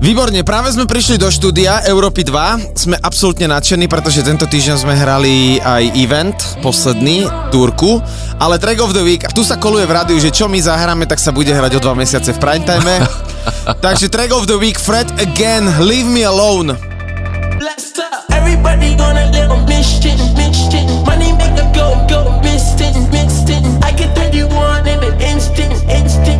Výborne, práve sme prišli do štúdia Európy 2. Sme absolútne nadšení, pretože tento týždeň sme hrali aj event, posledný, Turku, ale Track of the Week, tu sa koluje v rádiu, že čo my zahráme, tak sa bude hrať o dva mesiace v primetime. Takže Track of the Week, Fred Again, Leave Me Alone. Everybody gonna live on mission, mission. Money make a go, go, instant, instant. I can turn you on in an instant, instant.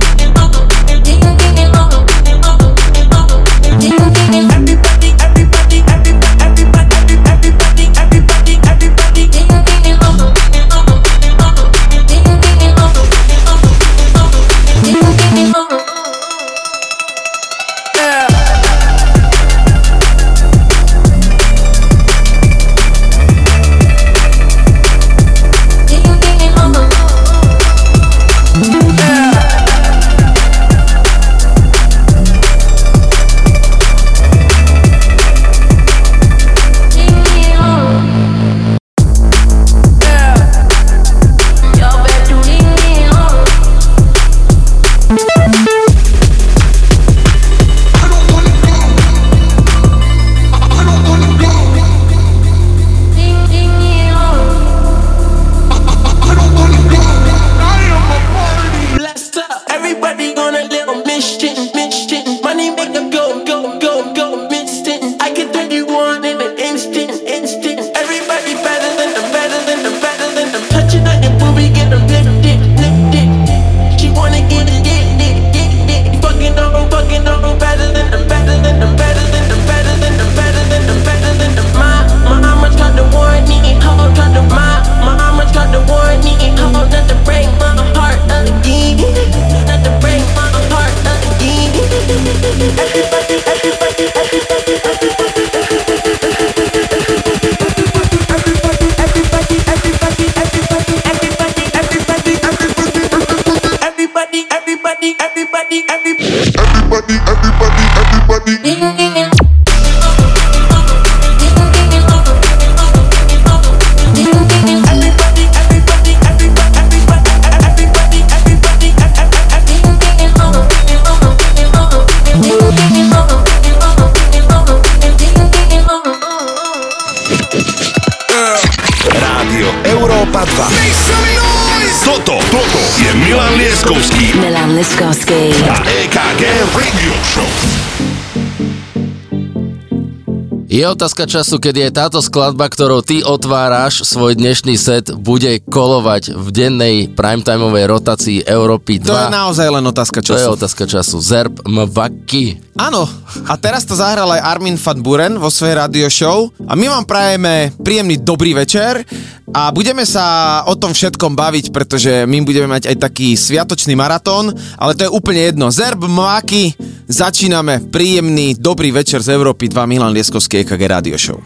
Otázka času, kedy je táto skladba, ktorou ty otváraš svoj dnešný set, bude kolovať v dennej primetimeovej rotácii Európy 2. To je naozaj len otázka času. To je otázka času. Zerb Mvaki. Áno, a teraz to zahral aj Armin van Buren vo svojej radio show a my vám prajeme príjemný dobrý večer a budeme sa o tom všetkom baviť, pretože my budeme mať aj taký sviatočný maratón, ale to je úplne jedno. Zerb Mvaki, začíname. Príjemný dobrý večer z Európy 2 Milan Lieskovský EKG Radio Show.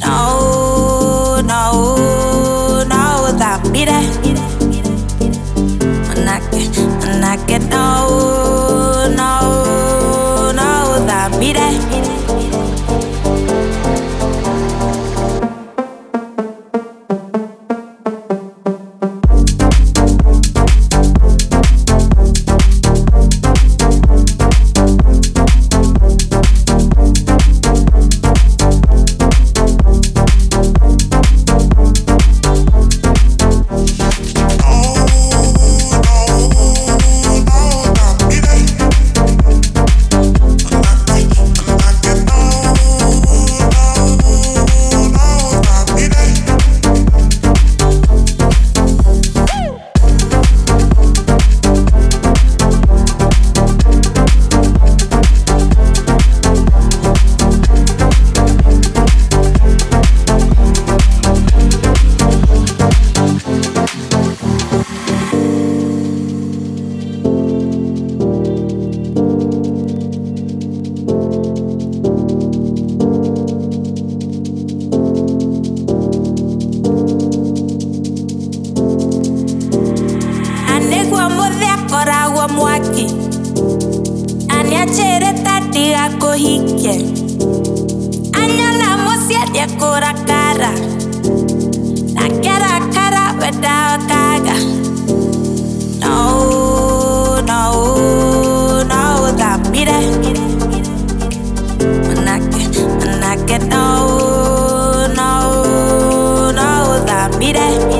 No, no, no, cogí Añalamos No, no, no, that mire. Manake, manake, no, no, no, that mire.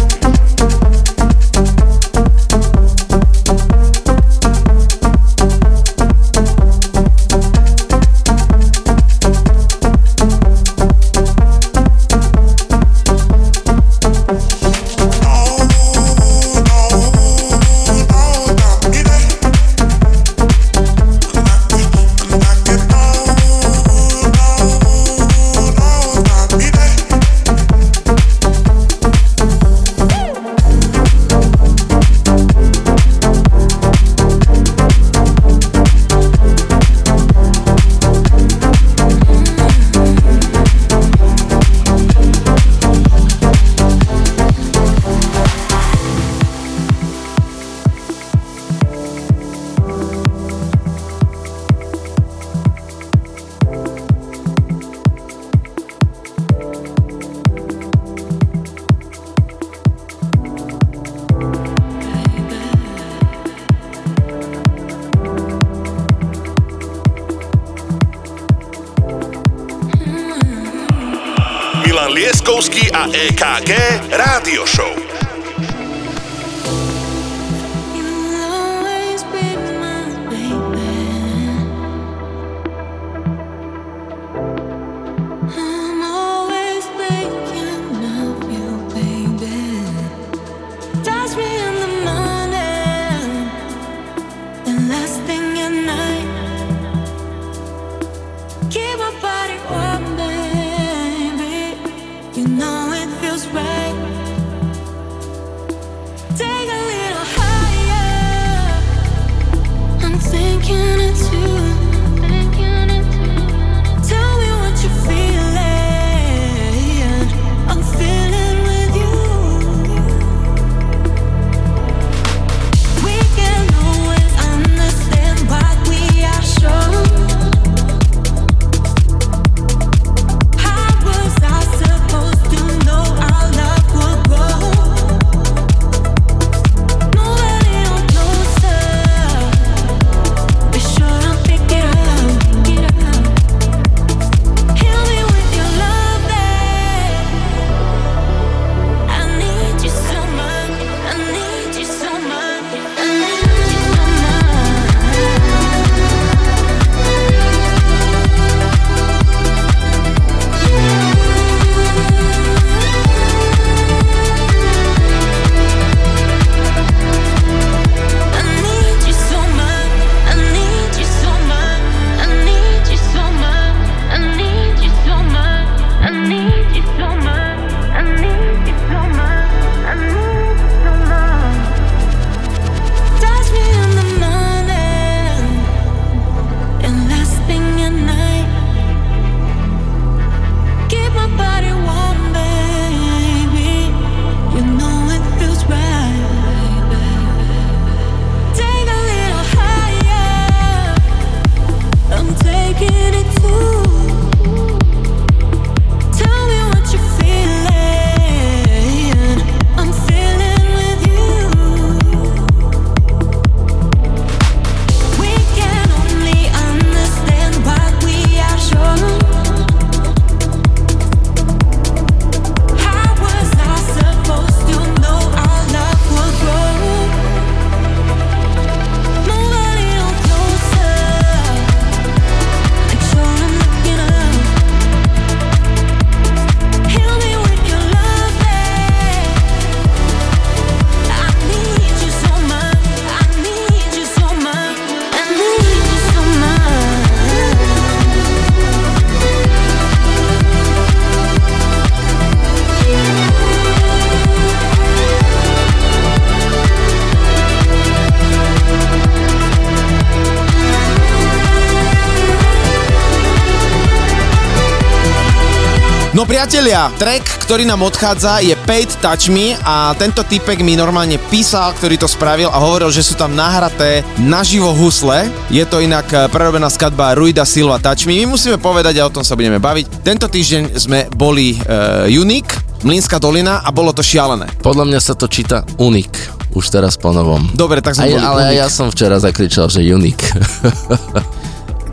Priatelia, track, ktorý nám odchádza je Paid Touch Me a tento typek mi normálne písal, ktorý to spravil a hovoril, že sú tam nahraté naživo husle. Je to inak eh, prerobená skladba Ruida Silva Touch Me. My musíme povedať a o tom sa budeme baviť. Tento týždeň sme boli uh, Unique, Mlínska dolina a bolo to šialené. Podľa mňa sa to číta Unik, už teraz po novom. Dobre, tak sme Aj, ale Unique. ja som včera zakričal, že Unik.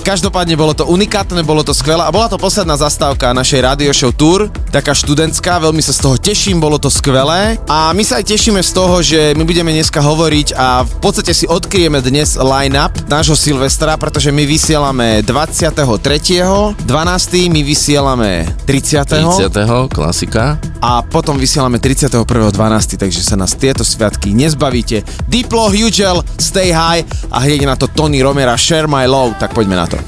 Každopádne bolo to unikátne, bolo to skvelé a bola to posledná zastávka našej radio show tour, taká študentská, veľmi sa z toho teším, bolo to skvelé a my sa aj tešíme z toho, že my budeme dneska hovoriť a v podstate si odkryjeme dnes line-up nášho Silvestra, pretože my vysielame 23. 12. my vysielame 30. 30. klasika. a potom vysielame 31.12., takže sa nás tieto sviatky nezbavíte. Diplo, Hugel, Stay High a hneď na to Tony Romera, Share My Love, tak poďme na to.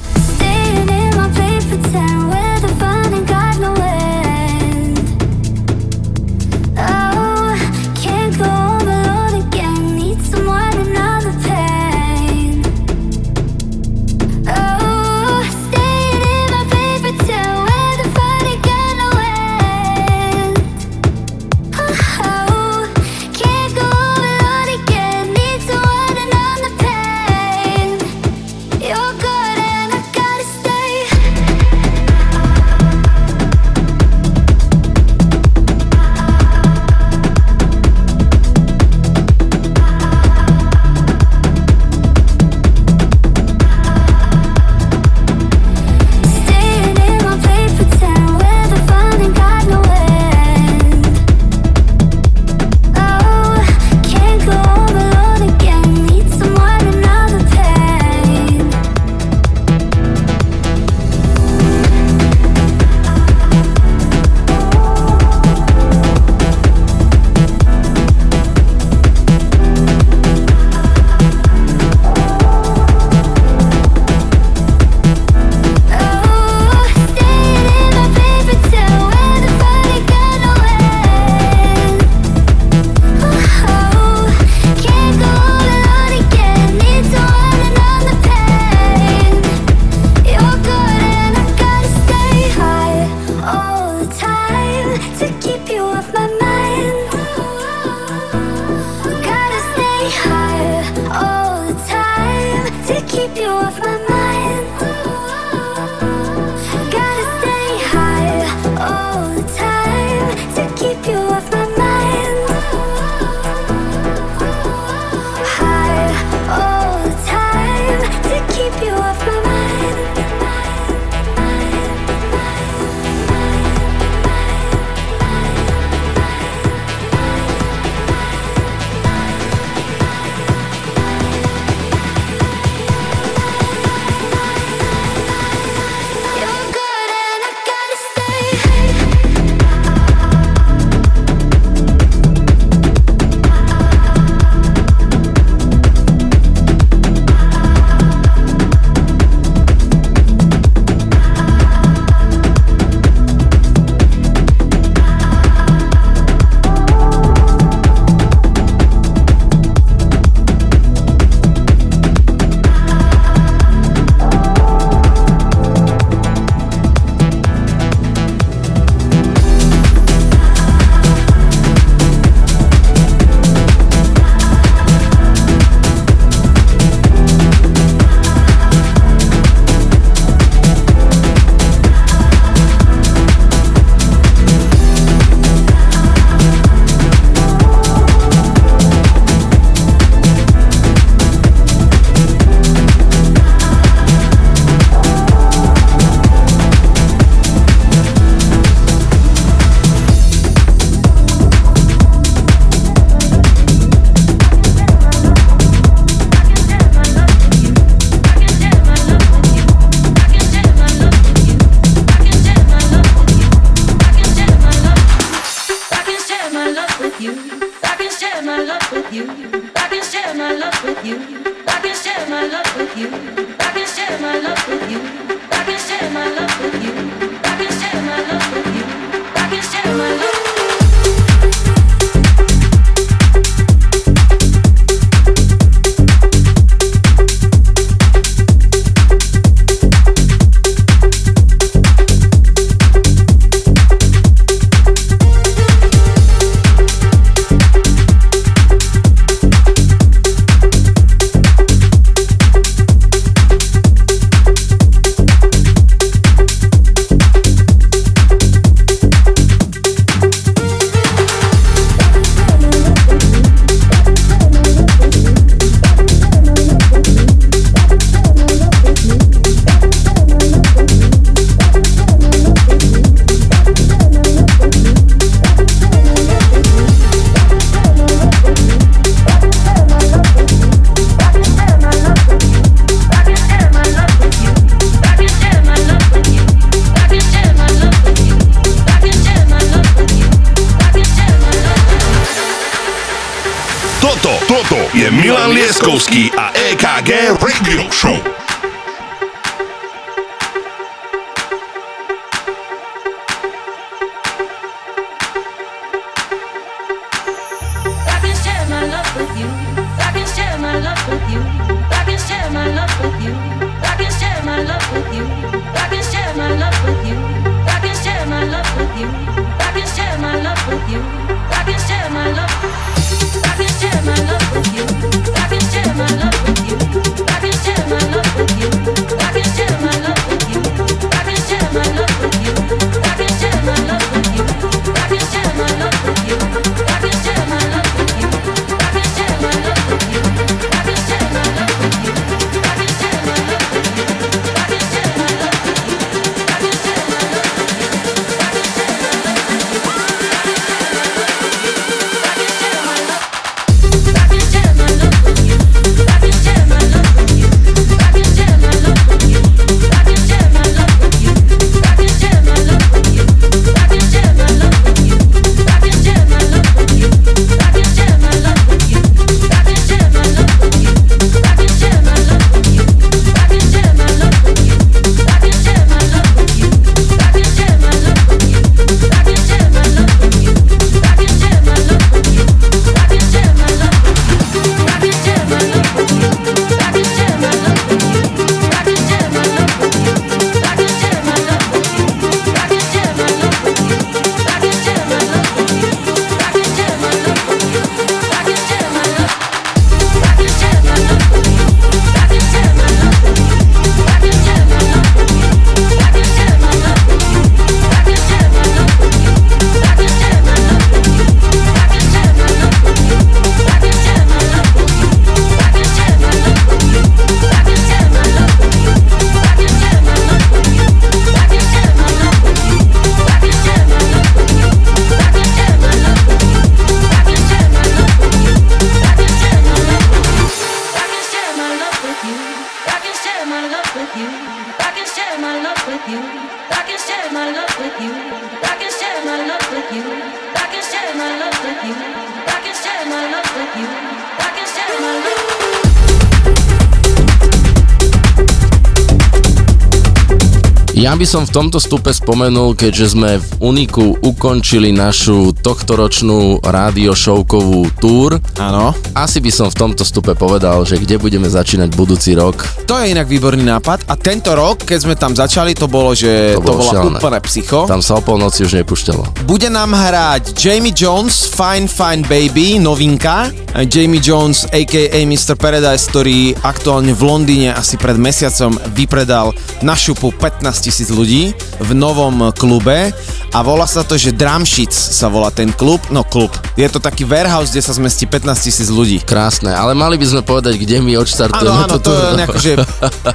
Ja by som v tomto stupe spomenul, keďže sme v Uniku ukončili našu tohtoročnú rádiošovkovú túr. Áno. Asi by som v tomto stupe povedal, že kde budeme začínať budúci rok. To je inak výborný nápad a tento rok, keď sme tam začali, to bolo, že to, bolo to bola šialené. úplne psycho. Tam sa o polnoci už nepušťalo. Bude nám hrať Jamie Jones, Fine Fine Baby, novinka. Jamie Jones, a.k.a. Mr. Paradise, ktorý aktuálne v Londýne asi pred mesiacom vypredal na šupu 15 tisíc ľudí v novom klube a volá sa to, že Dramšic sa volá ten klub, no klub. Je to taký warehouse, kde sa zmestí 15 tisíc ľudí. Krásne, ale mali by sme povedať, kde my odštartujeme. Áno, áno, to, je nejako, že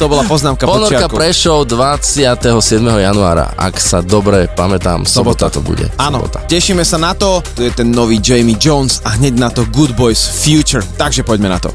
to bola poznámka Ponuka Prešov 27. januára, ak sa dobre pamätám, sobota, sobota to bude. Áno, sobota. tešíme sa na to, tu je ten nový Jamie Jones a hneď na to Good Boys Future, takže poďme na to.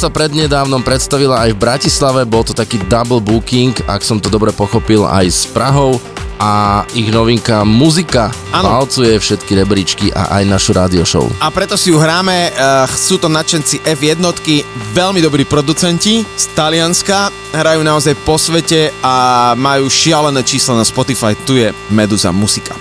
sa prednedávnom predstavila aj v Bratislave, bol to taký double booking, ak som to dobre pochopil, aj s Prahou a ich novinka Muzika ano. palcuje všetky rebríčky a aj našu rádio show. A preto si ju hráme, uh, sú to nadšenci F1, veľmi dobrí producenti z Talianska, hrajú naozaj po svete a majú šialené čísla na Spotify, tu je Meduza musika.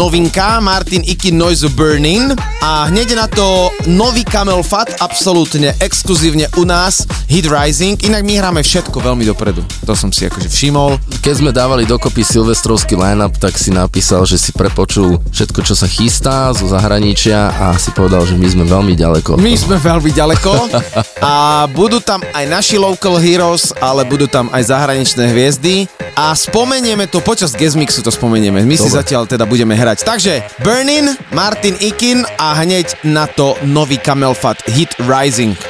Novinka Martin Ikin Noise Burning a hneď na to nový Camel Fat, absolútne exkluzívne u nás, Hit Rising, inak my hráme všetko veľmi dopredu. To som si akože všimol. Keď sme dávali dokopy silvestrovský line-up, tak si napísal, že si prepočul všetko, čo sa chystá zo zahraničia a si povedal, že my sme veľmi ďaleko. My sme veľmi ďaleko a budú tam aj naši local heroes, ale budú tam aj zahraničné hviezdy a spomenieme to, počas guest mixu to spomenieme. My si Dobre. zatiaľ teda budeme hrať. Takže Burnin, Martin Ikin a hneď na to nový Camel Fat Hit Rising.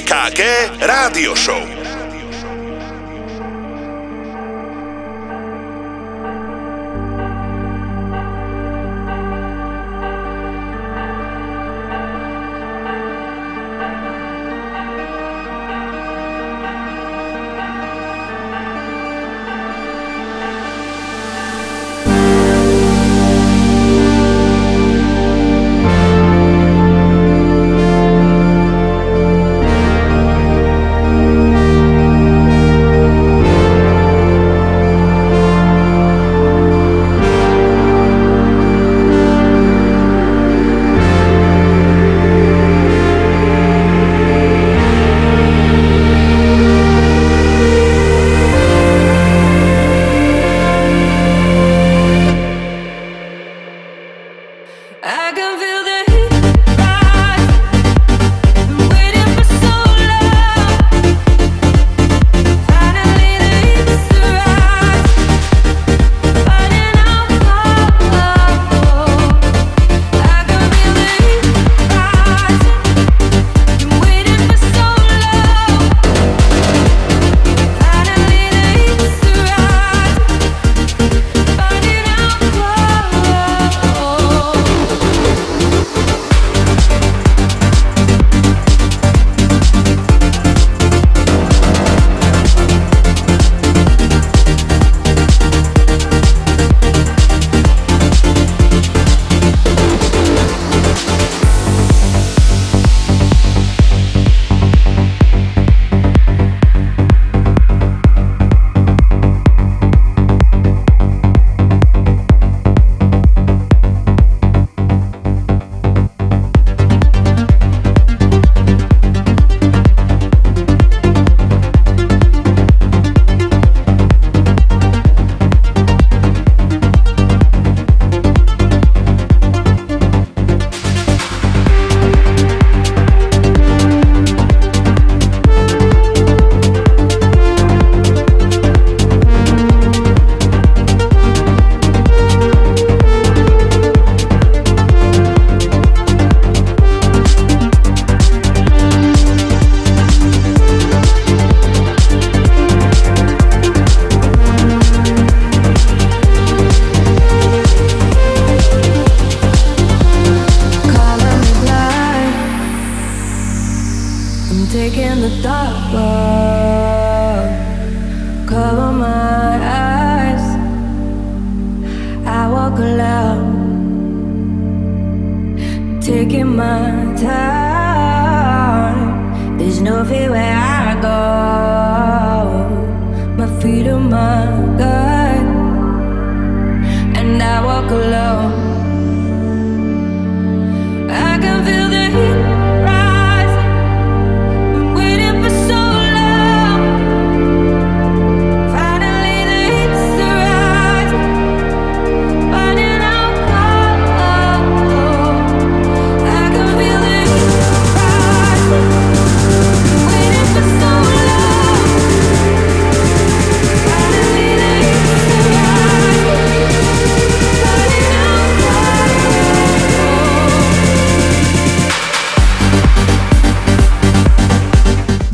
Lieskovský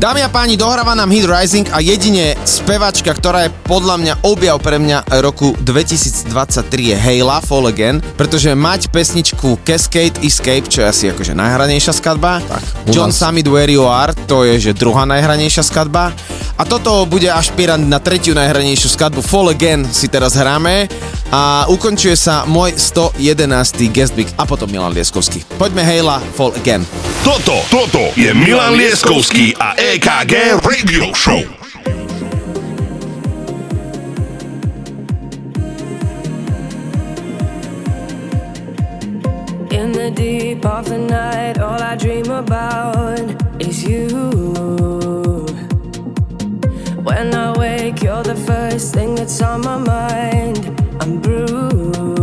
Dámy a páni, dohráva nám Hit Rising a jedine spevačka, ktorá je podľa mňa objav pre mňa roku 2023 je Hejla, Fall Again, pretože mať pesničku Cascade Escape, čo je asi akože najhranejšia skladba, tak, John Summit Where You Are, to je že druhá najhranejšia skladba a toto bude ašpirant na tretiu najhranejšiu skladbu Fall Again si teraz hráme a ukončuje sa môj 111. guest mix a potom Milan Lieskovský. Poďme Hejla, Fall Again. Toto, toto je Milan Lieskovský a EKG Radio Show. In the deep of the night, all I dream about is you. When I wake, you're the first thing that's on my mind. I'm bruised.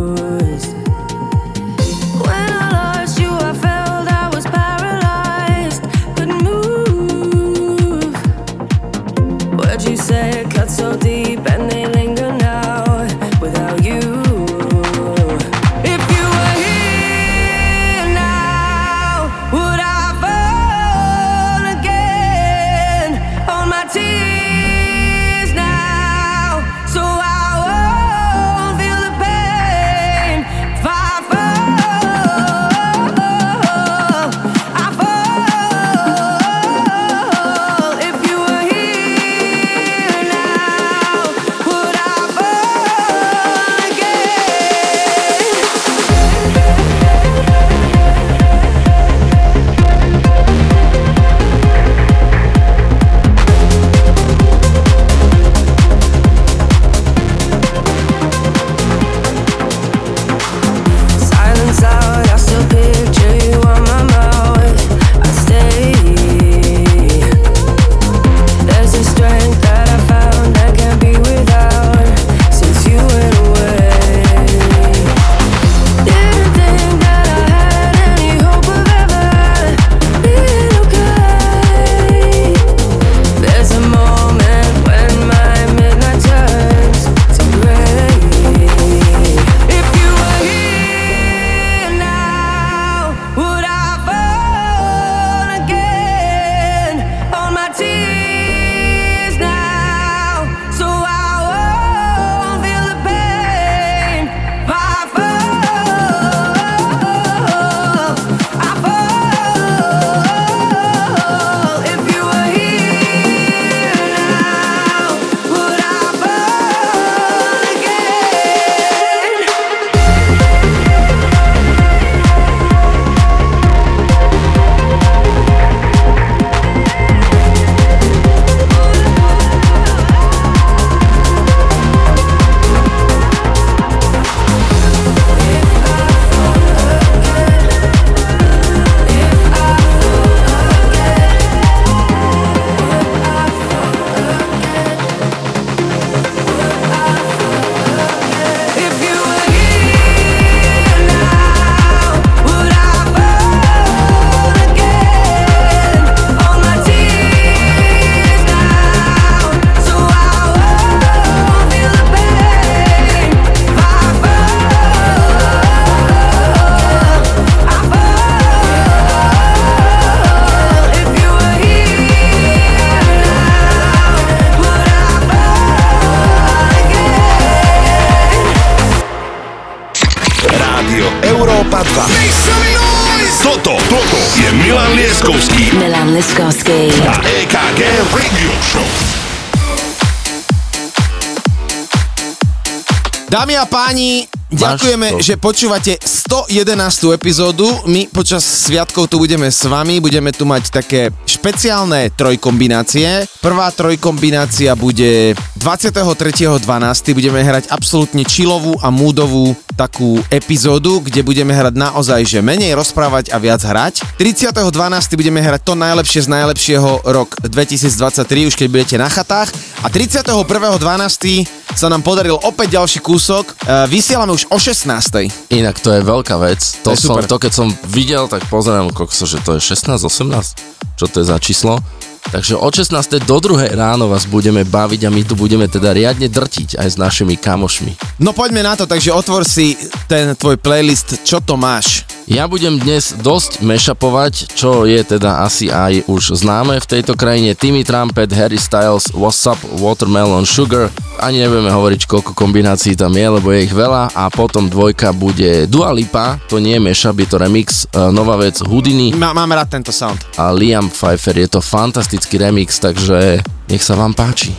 Ďakujeme, že počúvate 111. epizódu. My počas sviatkov tu budeme s vami, budeme tu mať také špeciálne trojkombinácie. Prvá trojkombinácia bude 23.12. budeme hrať absolútne chillovú a múdovú takú epizódu, kde budeme hrať naozaj, že menej rozprávať a viac hrať. 30.12. budeme hrať to najlepšie z najlepšieho rok 2023, už keď budete na chatách. A 31.12. sa nám podaril opäť ďalší kúsok. E, Vysielame už o 16. Inak to je veľká vec. To To, som, super. to keď som videl, tak pozerám, kokso, že to je 16, 18? Čo to je za číslo? Takže od 16. do 2. ráno vás budeme baviť a my tu budeme teda riadne drtiť aj s našimi kamošmi. No poďme na to, takže otvor si ten tvoj playlist Čo to máš? Ja budem dnes dosť mešapovať, čo je teda asi aj už známe v tejto krajine. Timmy Trumpet, Harry Styles, What's Watermelon, Sugar. Ani nevieme hovoriť, koľko kombinácií tam je, lebo je ich veľa. A potom dvojka bude Dua Lipa, to nie je mashup, je to remix, e, nová vec Houdini. Má, mám rád tento sound. A Liam Pfeiffer, je to fantastický remix, takže nech sa vám páči.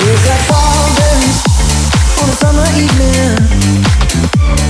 Like fall days on a summer evening.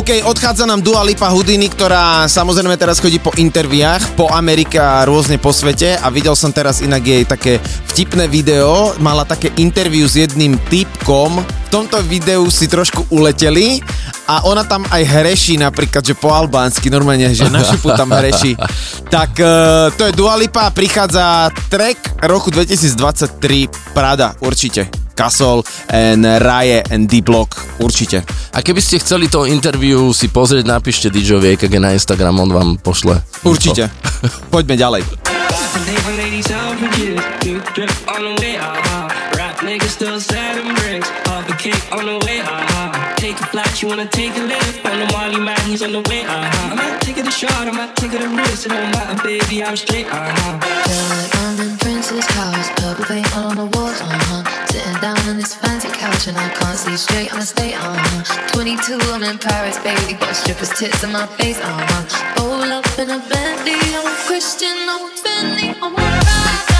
OK, odchádza nám Dua Lipa Houdini, ktorá samozrejme teraz chodí po interviách po Amerike a rôzne po svete a videl som teraz inak jej také vtipné video, mala také interview s jedným typkom, v tomto videu si trošku uleteli a ona tam aj hreší napríklad, že po albánsky, normálne, že na šupu tam hreší. Tak e, to je Dua Lipa prichádza track roku 2023 Prada, určite. Castle and Raje and D-Block, určite. A keby ste chceli to interview si pozrieť, napíšte DJovi EKG na Instagram, on vám pošle. Určite. Poďme ďalej. Take a flight, you wanna take a lift, on the Molly man, he's on the way, aha. I might take it a shot, I might take it a risk, it don't matter, baby, I'm straight, aha. Prince's house, purple paint all on the walls, uh-huh. Sitting down on this fancy couch and I can't see straight, I'ma stay, uh-huh. 22, I'm in Paris, baby, got strippers' tits in my face, uh-huh. Roll up in a Bentley, I'm a Christian, I'm a Bentley, I'm a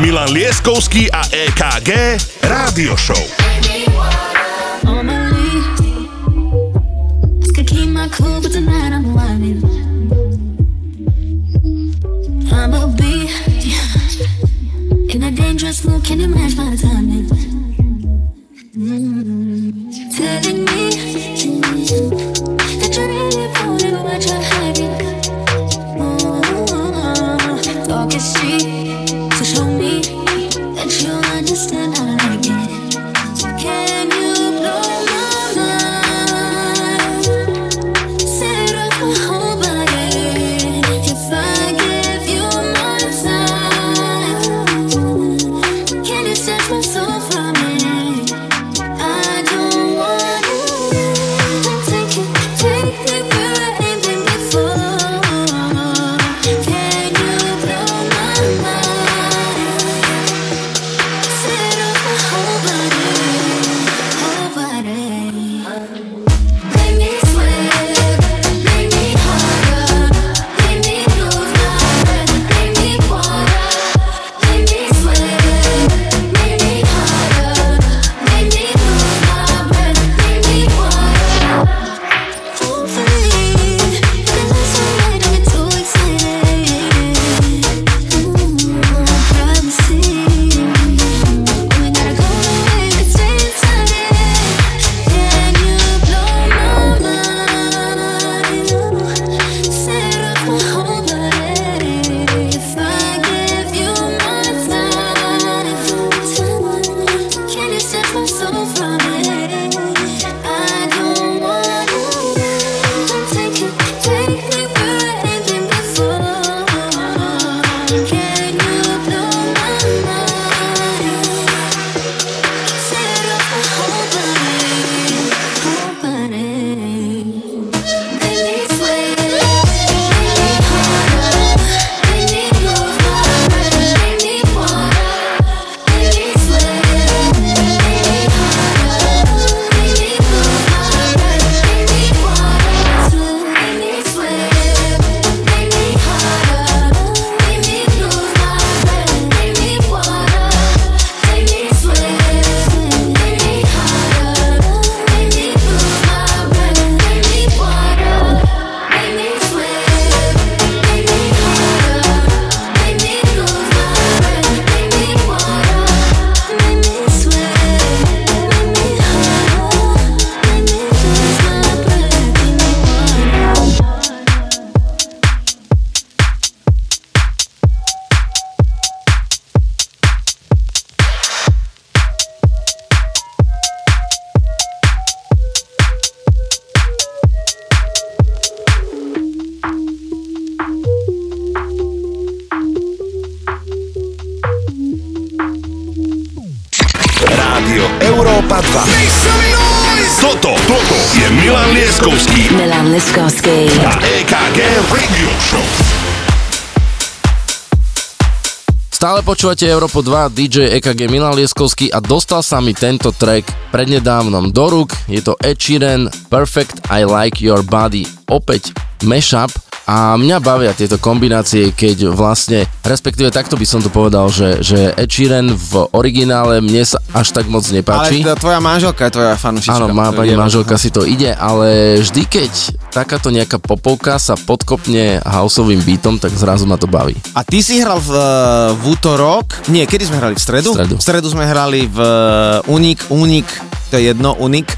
Milan Lieskovský a EKG Rádio Show. Cool, but tonight I'm whining. I'm a bee in a dangerous mood. Can you match my timing? Počúvate Európo 2, DJ EKG Milan Lieskovský a dostal sa mi tento track prednedávnom do rúk. Je to Ed Sheeran, Perfect I Like Your Body. Opäť mashup a mňa bavia tieto kombinácie, keď vlastne, respektíve takto by som to povedal, že, že Ed Sheeran v originále mne sa až tak moc Ale nepáči. teda tvoja manželka je tvoja fanušička. Áno, má pani manželka si to ide, ale vždy keď takáto nejaká popovka sa podkopne houseovým beatom, tak zrazu ma to baví. A ty si hral v, v útorok, nie, kedy sme hrali? V stredu? V stredu. V stredu sme hrali v Unik, Unik, to je jedno, Unik.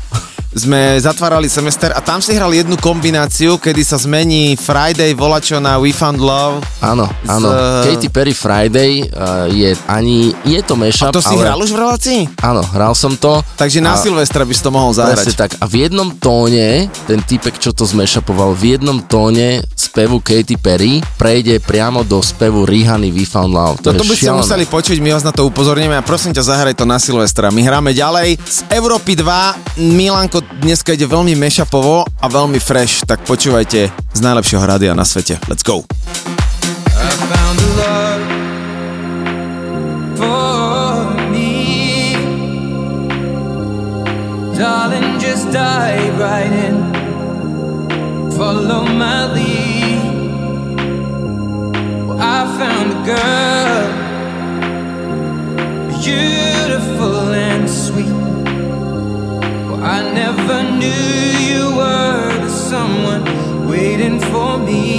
Sme zatvárali semester a tam si hral jednu kombináciu, kedy sa zmení Friday volačo na We Found Love. Áno, áno. Z- Katy Perry Friday uh, je ani, je to mashup, A to si ale... hral už v relácii? Áno, hral som to. Takže na A- Silvestra by si to mohol zahrať. tak. A v jednom tóne, ten typek, čo to zmešapoval, v jednom tóne spevu Katy Perry prejde priamo do spevu Rihany We Found Love. To Toto je by ste museli počuť, my vás na to upozorníme a prosím ťa, zahraj to na Silvestra. My hráme ďalej z Európy 2. Milanko dneska ide veľmi mešapovo a veľmi fresh, tak počúvajte z najlepšieho rádia na svete. Let's go. Darling, just dive right in. Follow my lead. Well, I found a girl Milan knew you were the someone waiting for me.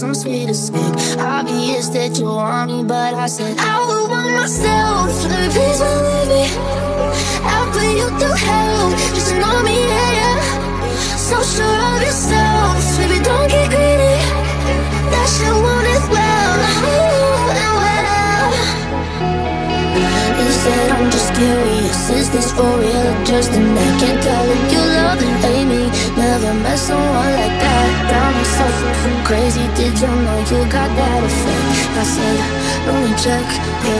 some sweetest check.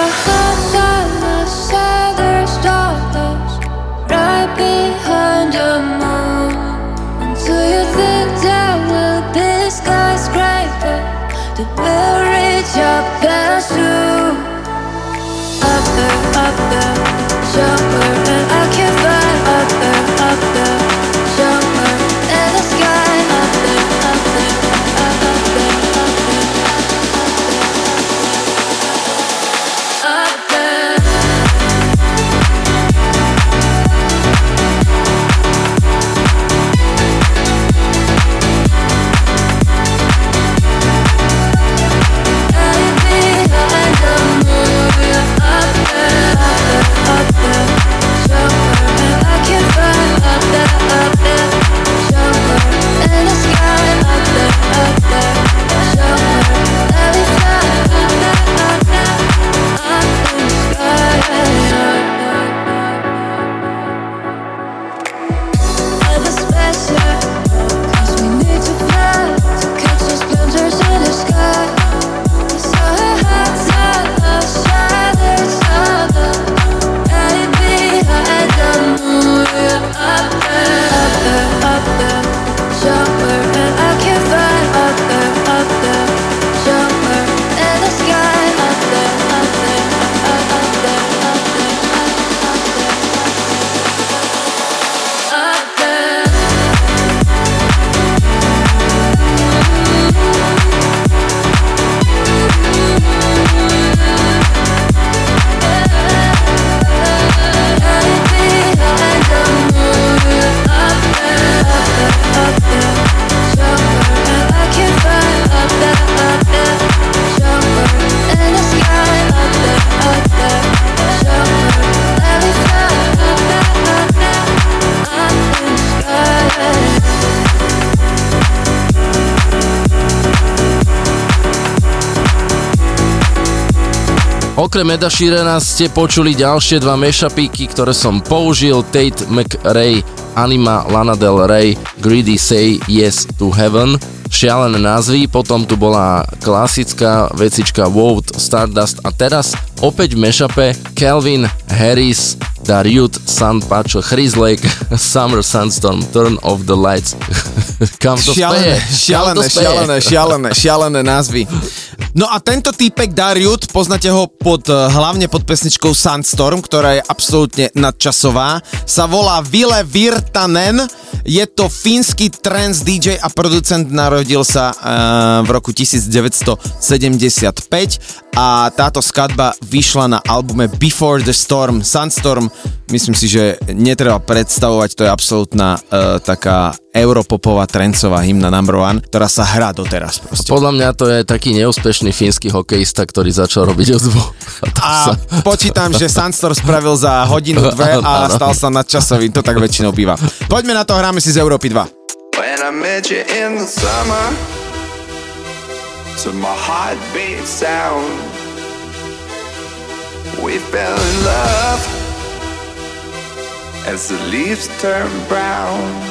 Okrem Eda Sheerana ste počuli ďalšie dva mešapíky, ktoré som použil. Tate McRae, Anima Lana Del Rey, Greedy Say Yes to Heaven. Šialené názvy, potom tu bola klasická vecička Wout Stardust a teraz opäť v mešape Calvin Harris, Dariut, Sun Pacho, Chris Lake, Summer Sandstorm, Turn off the Lights. Kam to Šialené, speje? Kam šialené, to speje? šialené, šialené, šialené názvy. No a tento týpek Dariut, poznáte ho pod, eh, hlavne pod pesničkou Sandstorm, ktorá je absolútne nadčasová, sa volá Ville Virtanen, je to fínsky trance DJ a producent, narodil sa uh, v roku 1975 a táto skladba vyšla na albume Before the Storm, Sandstorm, myslím si, že netreba predstavovať, to je absolútna uh, taká europopová trencová hymna number one, ktorá sa hrá doteraz proste. Podľa mňa to je taký neúspešný fínsky hokejista, ktorý začal robiť hudbu. A A sa... počítam, že Sandstorm spravil za hodinu, dve a stal sa nadčasovým, to tak väčšinou býva. Poďme na to, hráme si z Európy 2. When I met you in the summer, to my heartbeat sound, we fell in love as the leaves turn brown.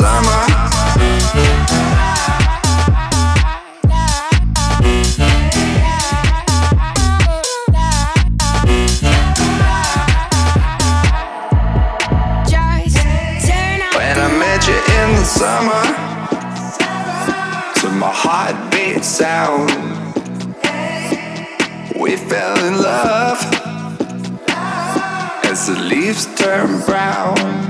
Light. summer. Just turn off When I met you in the summer, to my heartbeat sound, we fell in love as the leaves turn brown.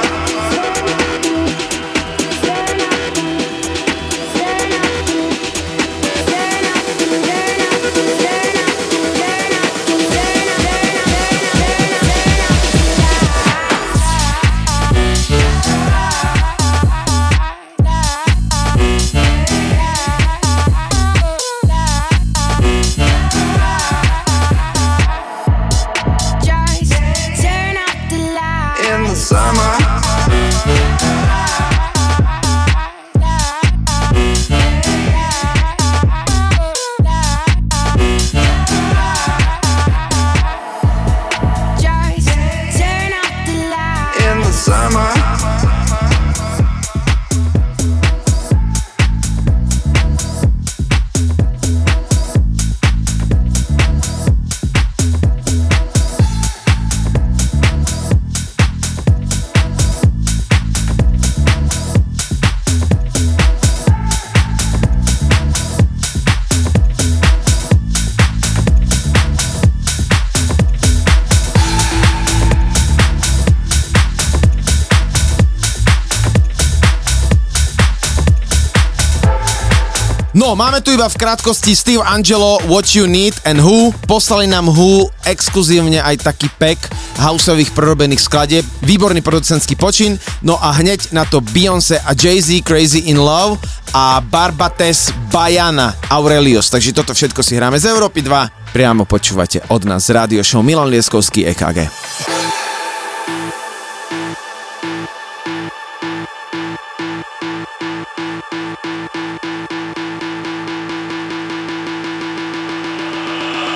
No, máme tu iba v krátkosti Steve Angelo, What You Need and Who. Poslali nám Who exkluzívne aj taký pack houseových prerobených skladieb. Výborný producentský počin. No a hneď na to Beyoncé a Jay-Z Crazy in Love a Barbates Bajana Aurelius. Takže toto všetko si hráme z Európy 2. Priamo počúvate od nás Radio Show Milan Lieskovský EKG.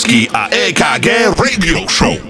Lieskovský a EKG Radio Show.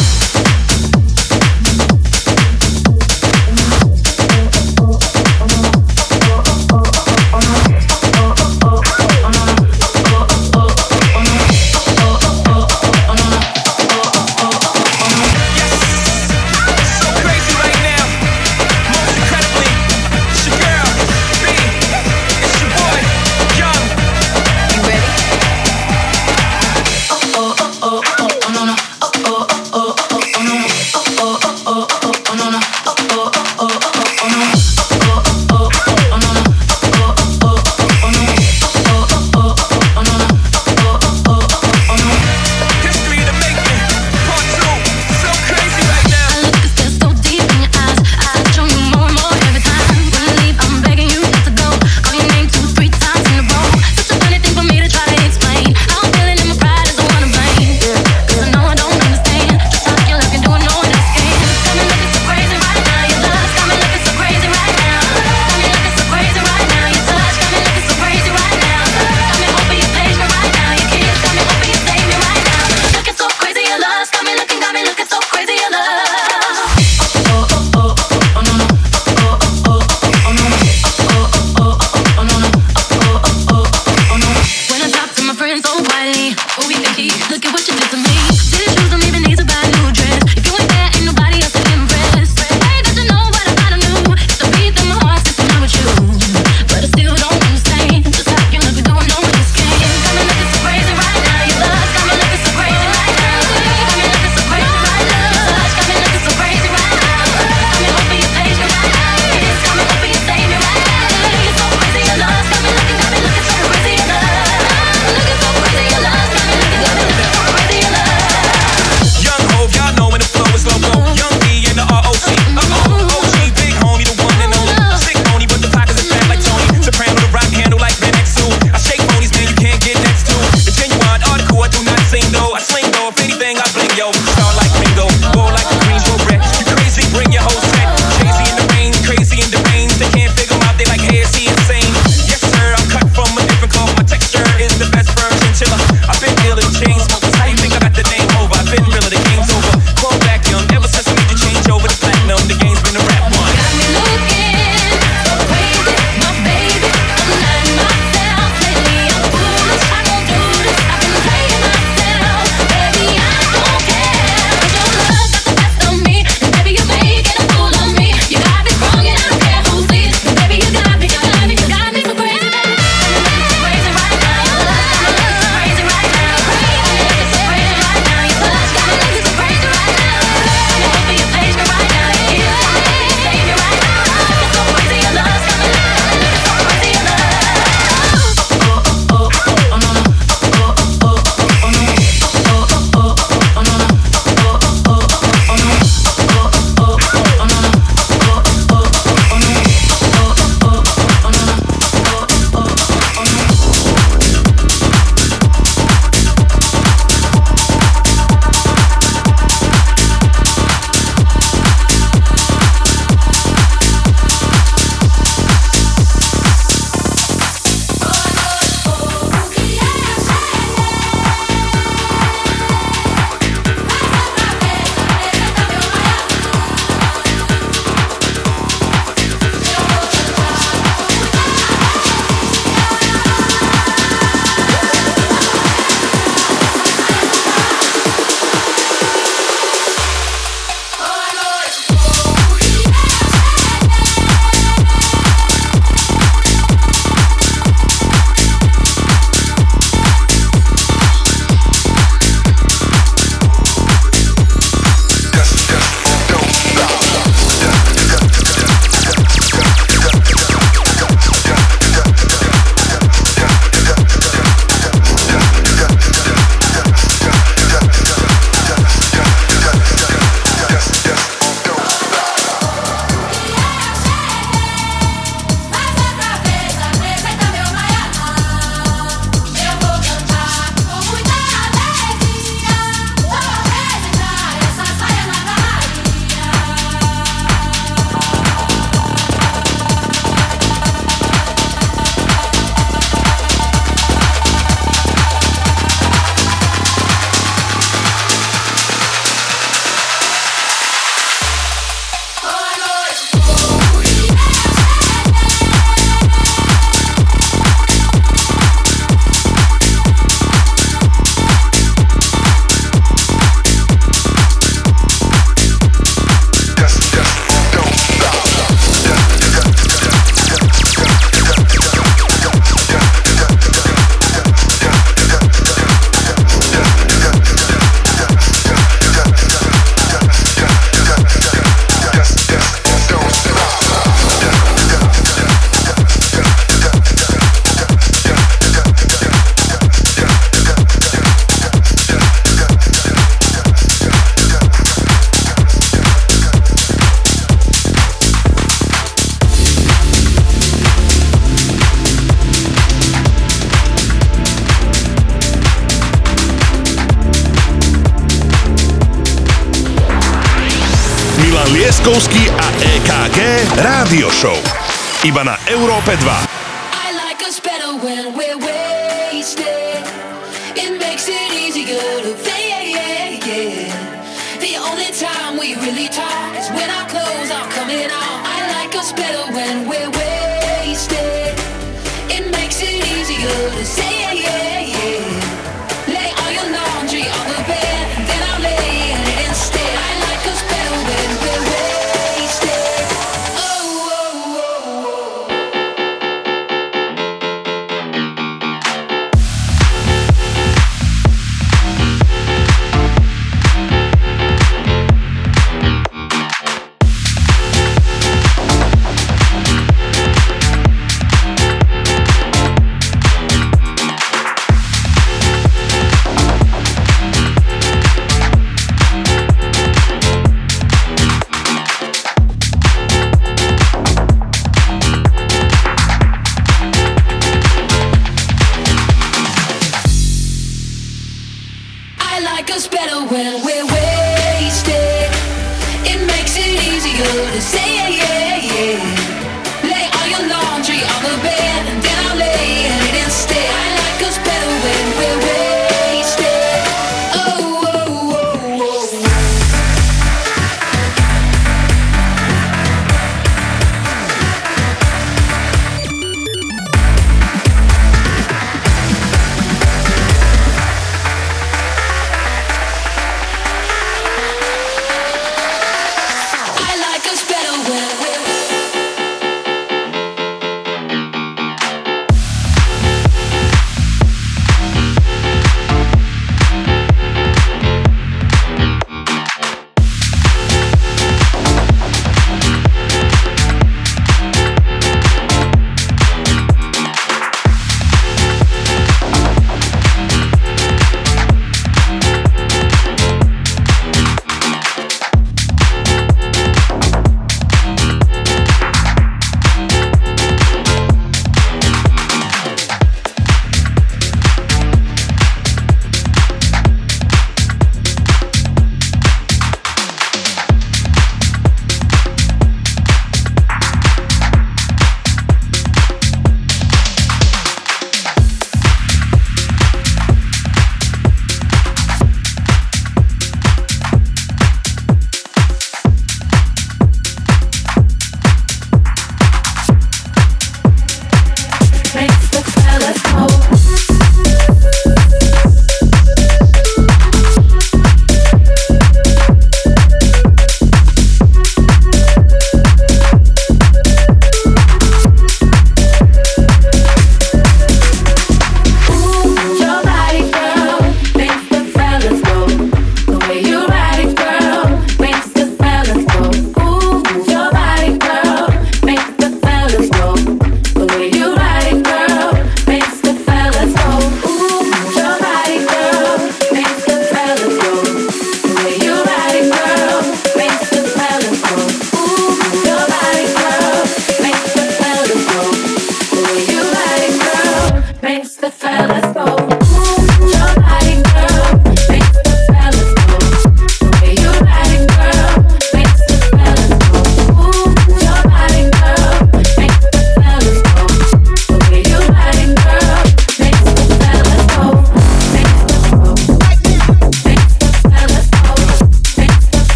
To say.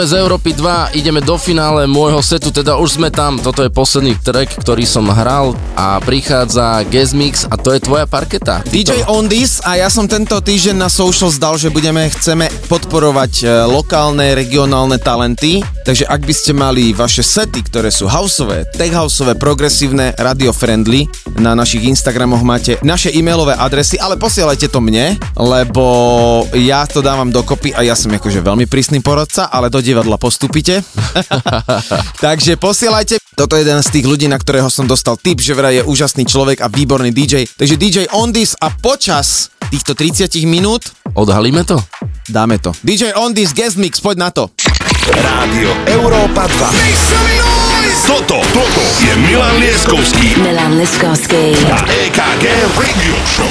Pozdravujeme z Európy 2, ideme do finále môjho setu, teda už sme tam, toto je posledný track, ktorý som hral a prichádza Guest Mix a to je tvoja parketa. DJ On This a ja som tento týždeň na social zdal, že budeme, chceme podporovať e, lokálne, regionálne talenty, takže ak by ste mali vaše sety, ktoré sú houseové, tech houseové, progresívne, radio friendly, na našich Instagramoch máte naše e-mailové adresy, ale posielajte to mne, lebo ja to dávam dokopy a ja som akože veľmi prísny porodca, ale do divadla postupite. takže posielajte. Toto je jeden z tých ľudí, na ktorého som dostal tip, že vraj je úžasný človek a výborný DJ. Takže DJ On This a počas týchto 30 minút Odhalíme to? dáme to. DJ On This Guest Mix, poď na to. Rádio Európa 2. Toto, toto Milan Lieskovský Milan Liskovsky. a EKG Radio Show.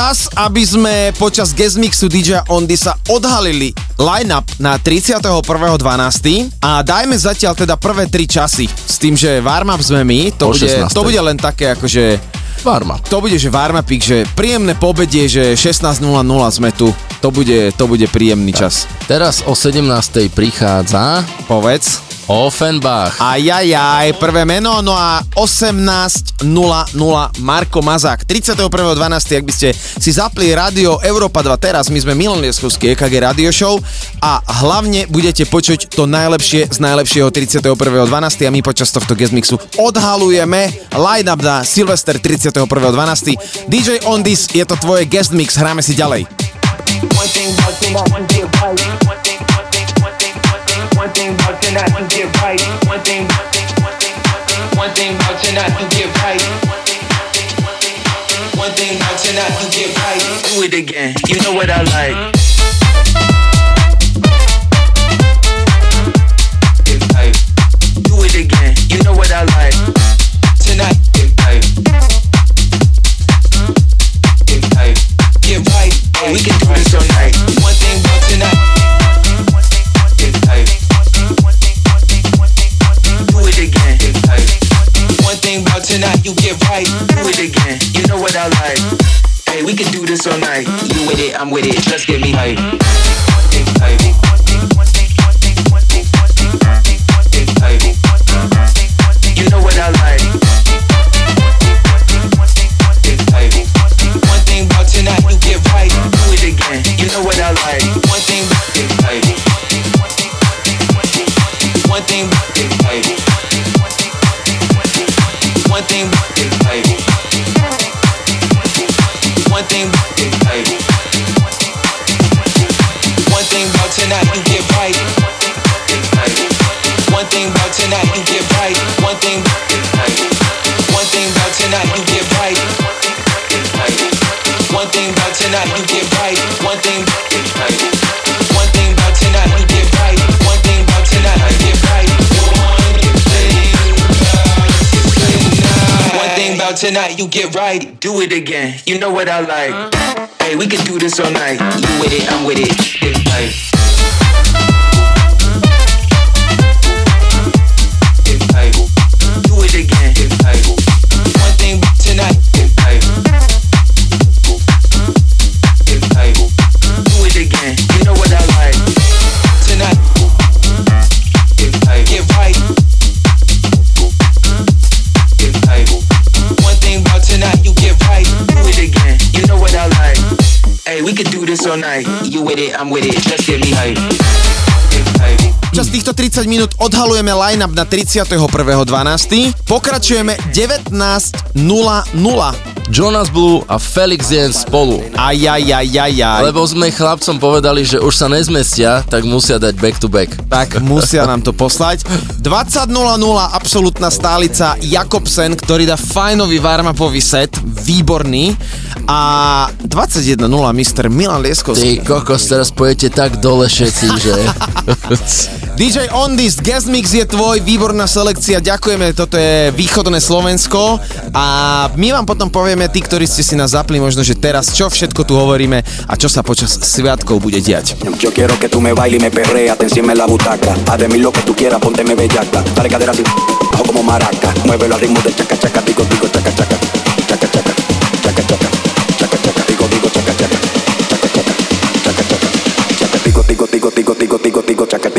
Čas, aby sme počas guest mixu DJ Ondisa odhalili line-up na 31.12. a dajme zatiaľ teda prvé tri časy s tým, že warm-up sme my, to bude, 16. to bude len také akože Varma. to bude, že warm-upík, že príjemné pobedie, že 16.00 sme tu, to bude, to bude príjemný čas. Teraz o 17. prichádza Povedz. Offenbach. Ajajaj, prvé meno, no a 18.00 Marko Mazák. 31.12. ak by ste si zapli rádio Európa 2 teraz, my sme Milan Lieskovský EKG Radio Show a hlavne budete počuť to najlepšie z najlepšieho 31.12. a my počas tohto guest mixu odhalujeme line-up na Silvester 31.12. DJ On This, je to tvoje guest mix, hráme si ďalej. One thing about you you get right. About tonight, you get right. Do it again. You know what I like. You with it, I'm with it. Just get me hype. Tonight, you get right. Do it again. You know what I like. Uh-huh. Hey, we can do this all night. You with it, I'm with it. Get hype. Čas týchto 30 minút odhalujeme line-up na 31.12. Pokračujeme 19.00. Jonas Blue a Felix Jens spolu. Ajajajajaj. Lebo sme chlapcom povedali, že už sa nezmestia, tak musia dať back to back. Tak musia nám to poslať. 20.00 absolútna stálica Jakobsen, ktorý dá fajnový warm-upový set, výborný. A 21.00 Mr. Milan Lieskovský. Ty kokos, teraz pojete tak dole všetci, že... DJ On This, guest mix je tvoj, výborná selekcia, ďakujeme, toto je východné Slovensko a my vám potom povieme, tí, ktorí ste si nás zapli, možno, že teraz čo všetko tu hovoríme a čo sa počas sviatkov bude diať. Yo quiero que tú me bailes y me perreas, te encima en la butaca. Haz de mí lo que tú quieras, pónteme bellaca. Dale cadera así, bajo como maraca. Muévelo al ritmo de chaca, chaca, tico, tico, chaca, chaca. Chaca, chaca, chaca, chaca. Chaca, chaca, tico, tico, chaca, chaca. Chaca, chaca, chaca, chaca. Chaca, tico, tico, tico, tico, tico, tico, chaca,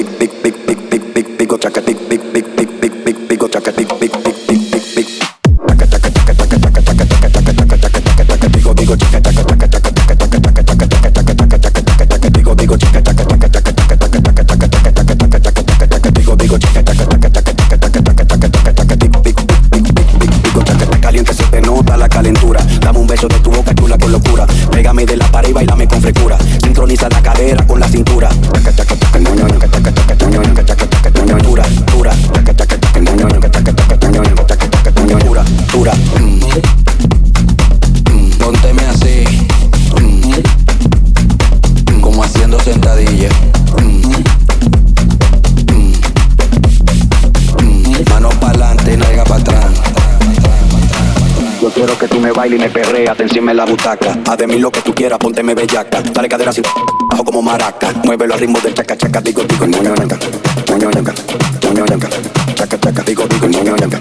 me bailes y me perreas, te encima en la butaca. Haz de mí lo que tú quieras, pónteme bellaca. Dale cadera sin bajo como maraca. Muévelo al ritmo del chaca chaca, digo digo, ñoño ñoño ñanca, ñoño ñanca, chaca chaca, digo digo, ñoño ñoño ñanca,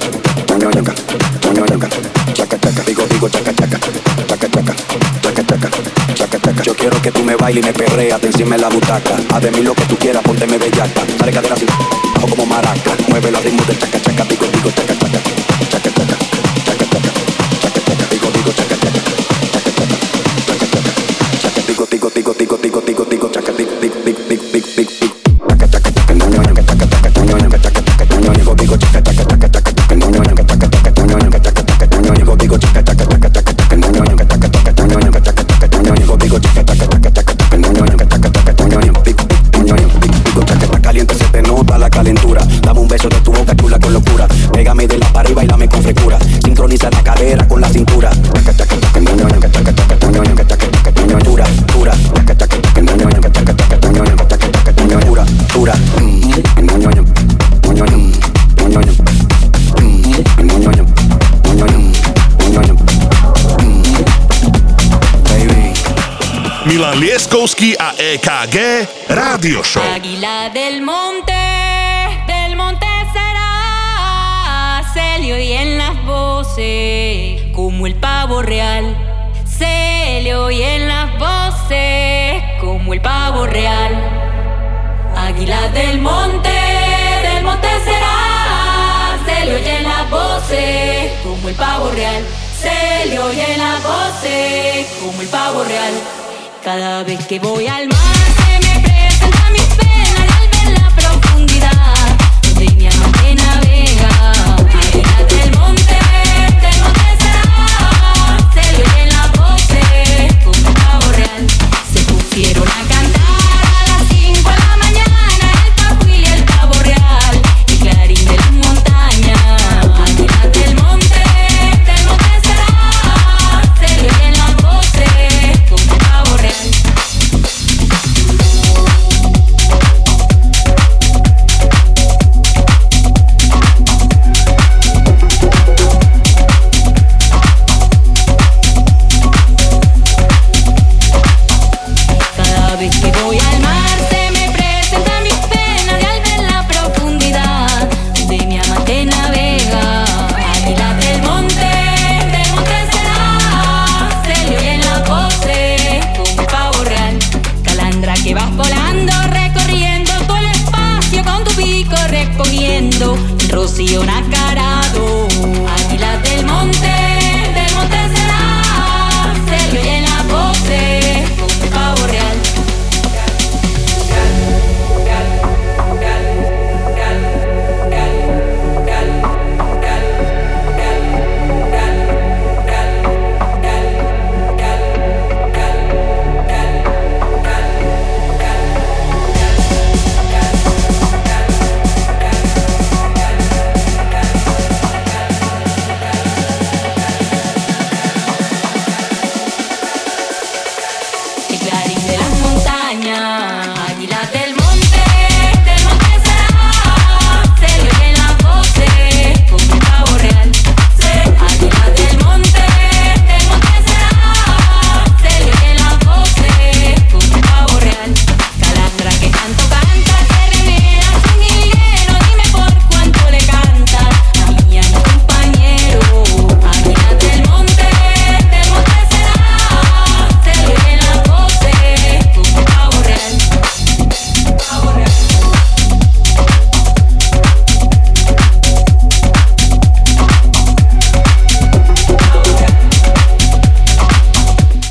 ñoño ñanca, chaca chaca, digo digo, chaca chaca, chaca chaca, chaca chaca, chaca chaca. Yo quiero que tú me bailes y me perreas, te encima en la butaca. Haz de mí lo que tú quieras, pónteme bellaca. Dale cadera sin bajo como maraca. Muévelo al ritmo del chaca chaca, digo Lieskovský a EKG Rádio Show. Águila del monte, del monte será, se le oyen las voces como el pavo real. Se le oyen las voces como el pavo real. Águila del monte, del monte será, se le oyen las voces como el pavo real. Se le oyen las voces como el pavo real. Cada vez que voy al mar se me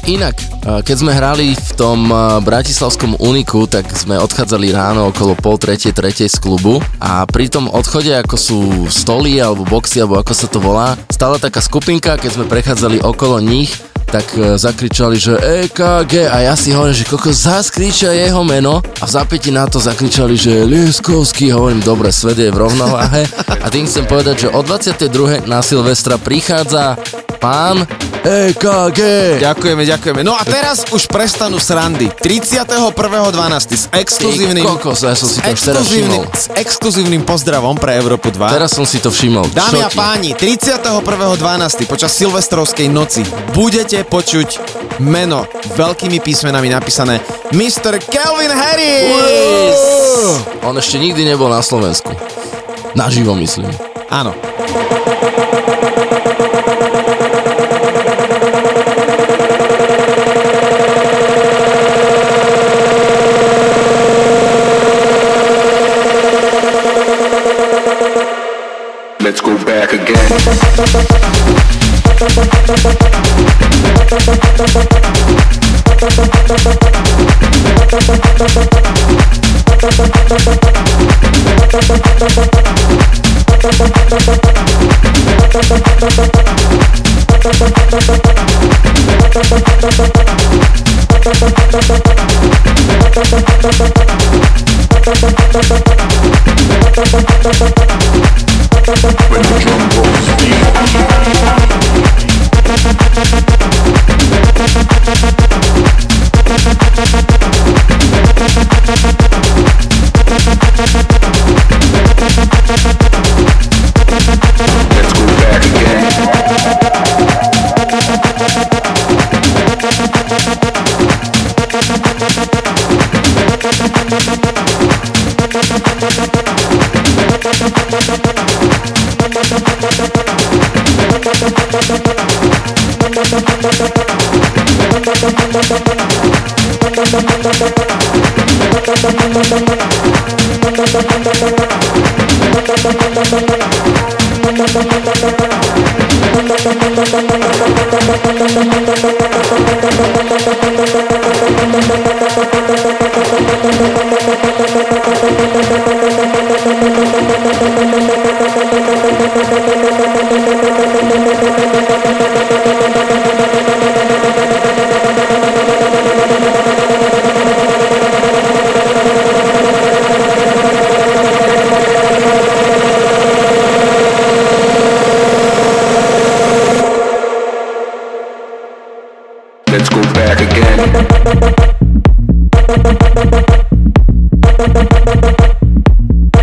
Inak, a keď sme hrali v tom a, bratislavskom Uniku, tak sme odchádzali ráno okolo pol tretej, tretej z klubu. A pri tom odchode, ako sú stoly alebo boxy, alebo ako sa to volá, stála taká skupinka, keď sme prechádzali okolo nich, tak e, zakričali, že EKG a ja si hovorím, že koko zaskričia jeho meno. A v zapäti na to zakričali, že Lieskovský, hovorím, dobre, svet je v rovnováhe. A tým chcem povedať, že o 22. na Silvestra prichádza pán EKG. Ďakujeme, ďakujeme. No a teraz už prestanú srandy. 31.12. s exkluzívnym... Ty kokos, ja som si to už teraz všimol. s exkluzívnym pozdravom pre Európu 2. Teraz som si to všimol. Dámy a páni, 31.12. počas Silvestrovskej noci budete počuť meno veľkými písmenami napísané Mr. Kelvin Harris! On ešte nikdy nebol na Slovensku. Naživo myslím. Áno.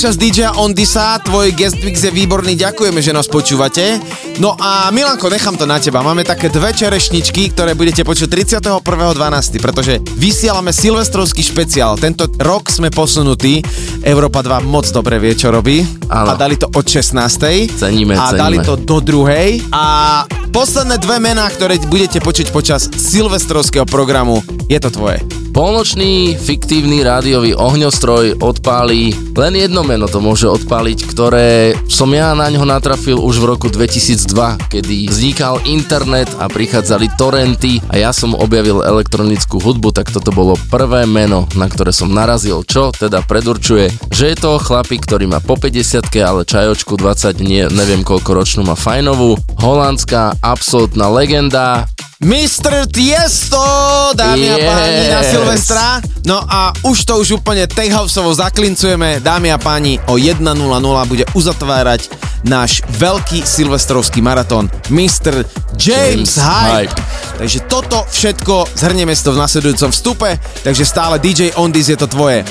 Počas DJ Ondisa, tvoj guest mix je výborný, ďakujeme, že nás počúvate. No a Milanko, nechám to na teba, máme také dve čerešničky, ktoré budete počuť 31.12., pretože vysielame silvestrovský špeciál. Tento rok sme posunutí, Európa 2 moc dobre vie, čo robí. A dali to od 16. Ceníme, A ceníme. dali to do druhej. A posledné dve mená, ktoré budete počuť počas silvestrovského programu, je to tvoje. Polnočný fiktívny rádiový ohňostroj odpálí, len jedno meno to môže odpáliť, ktoré som ja na ňo natrafil už v roku 2002, kedy vznikal internet a prichádzali torrenty a ja som objavil elektronickú hudbu, tak toto bolo prvé meno, na ktoré som narazil, čo teda predurčuje, že je to chlapík, ktorý má po 50 ale čajočku 20, nie, neviem koľko ročnú má fajnovú, holandská absolútna legenda, Mr. Tiesto, dámy a Yes. páni, na Silvestra. No a už to už úplne Tejhausovo zaklincujeme. Dámy a páni, o 1.00 bude uzatvárať náš veľký silvestrovský maratón Mr. James, James Hype. Hype. Takže toto všetko zhrnieme si to v nasledujúcom vstupe, takže stále DJ Ondis je to tvoje.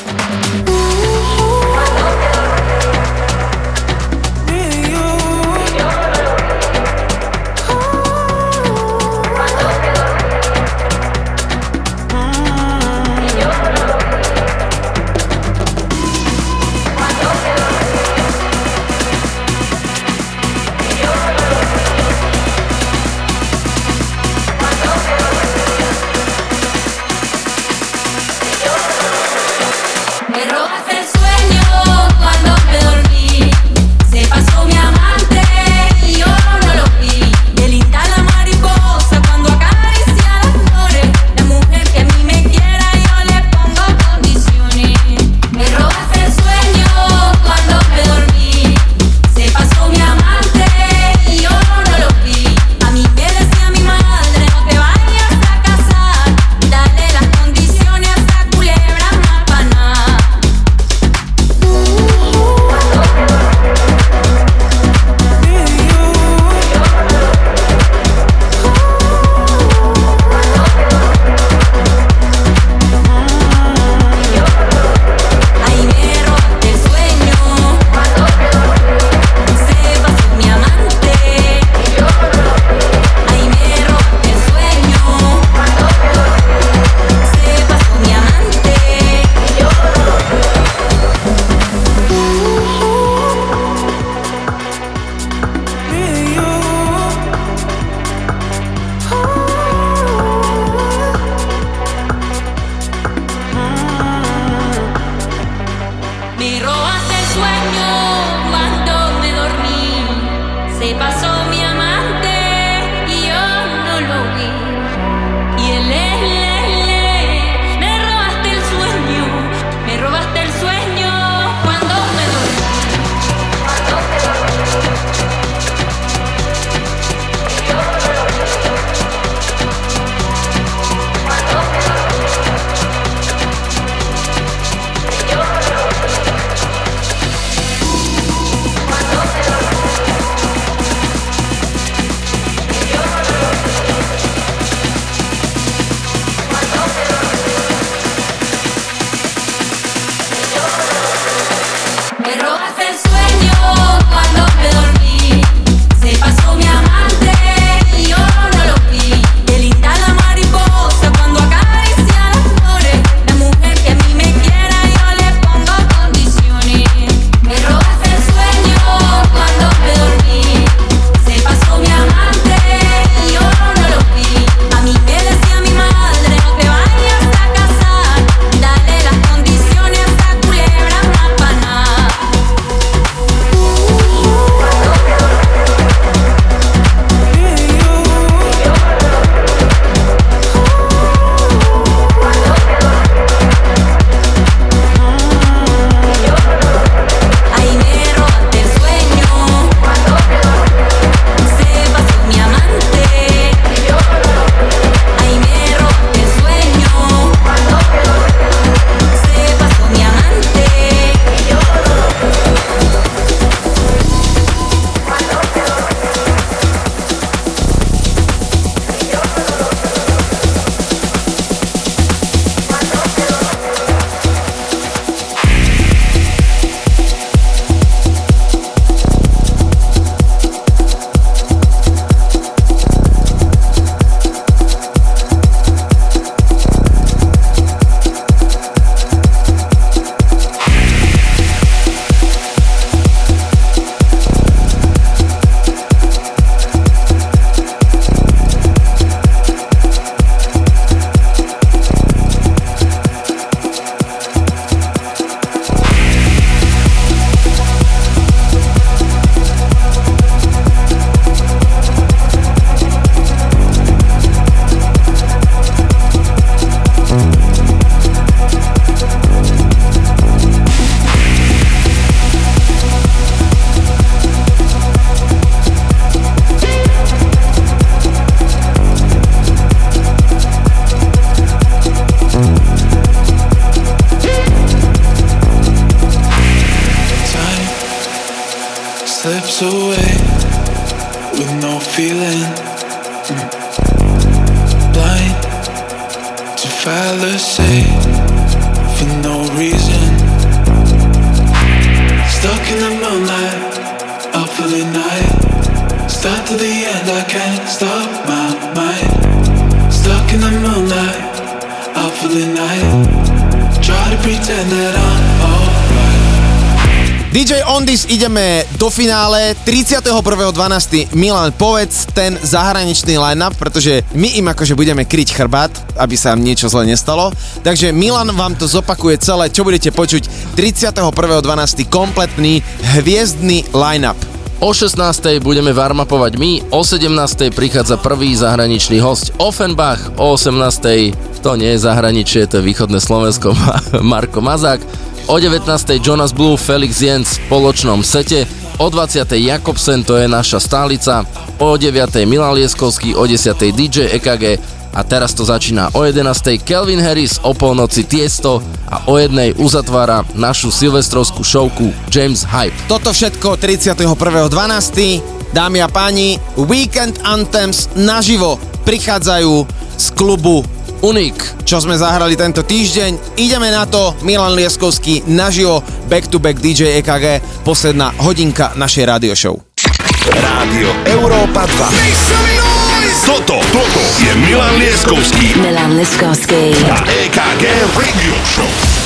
Say for no reason. Stuck in the moonlight, up for the night. Start to the end, I can't stop my mind. Stuck in the moonlight, up for the night. Try to pretend that I'm. DJ Ondis ideme do finále 31.12. Milan, povedz ten zahraničný line-up, pretože my im akože budeme kryť chrbát, aby sa im niečo zle nestalo. Takže Milan vám to zopakuje celé, čo budete počuť 31.12. kompletný hviezdny line-up. O 16. budeme varmapovať my, o 17. prichádza prvý zahraničný host Offenbach, o 18. to nie je zahraničie, to je východné Slovensko, Marko Mazák, o 19. Jonas Blue, Felix Jens v spoločnom sete, o 20. Jakobsen, to je naša stálica, o 9. Milan Lieskovský, o 10. DJ EKG a teraz to začína o 11. Kelvin Harris, o polnoci Tiesto a o jednej uzatvára našu silvestrovskú šovku James Hype. Toto všetko 31.12. Dámy a páni, Weekend Anthems naživo prichádzajú z klubu Unik, čo sme zahrali tento týždeň. Ideme na to, Milan Lieskovský naživo, back to back DJ EKG, posledná hodinka našej radio show. Rádio Európa 2. Toto, toto je Milan Lieskovský Milan Liskovský. a EKG Radio Show.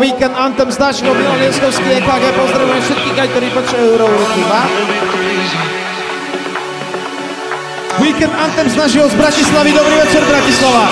Weekend Anthem z Daśną Bieliskowskiej EKG. Pozdrawiam wszystkich, ktorzy potrzebują Eurorytma. Weekend Anthem z našeho z Bratislavy. Dobrý večer, Bratislava.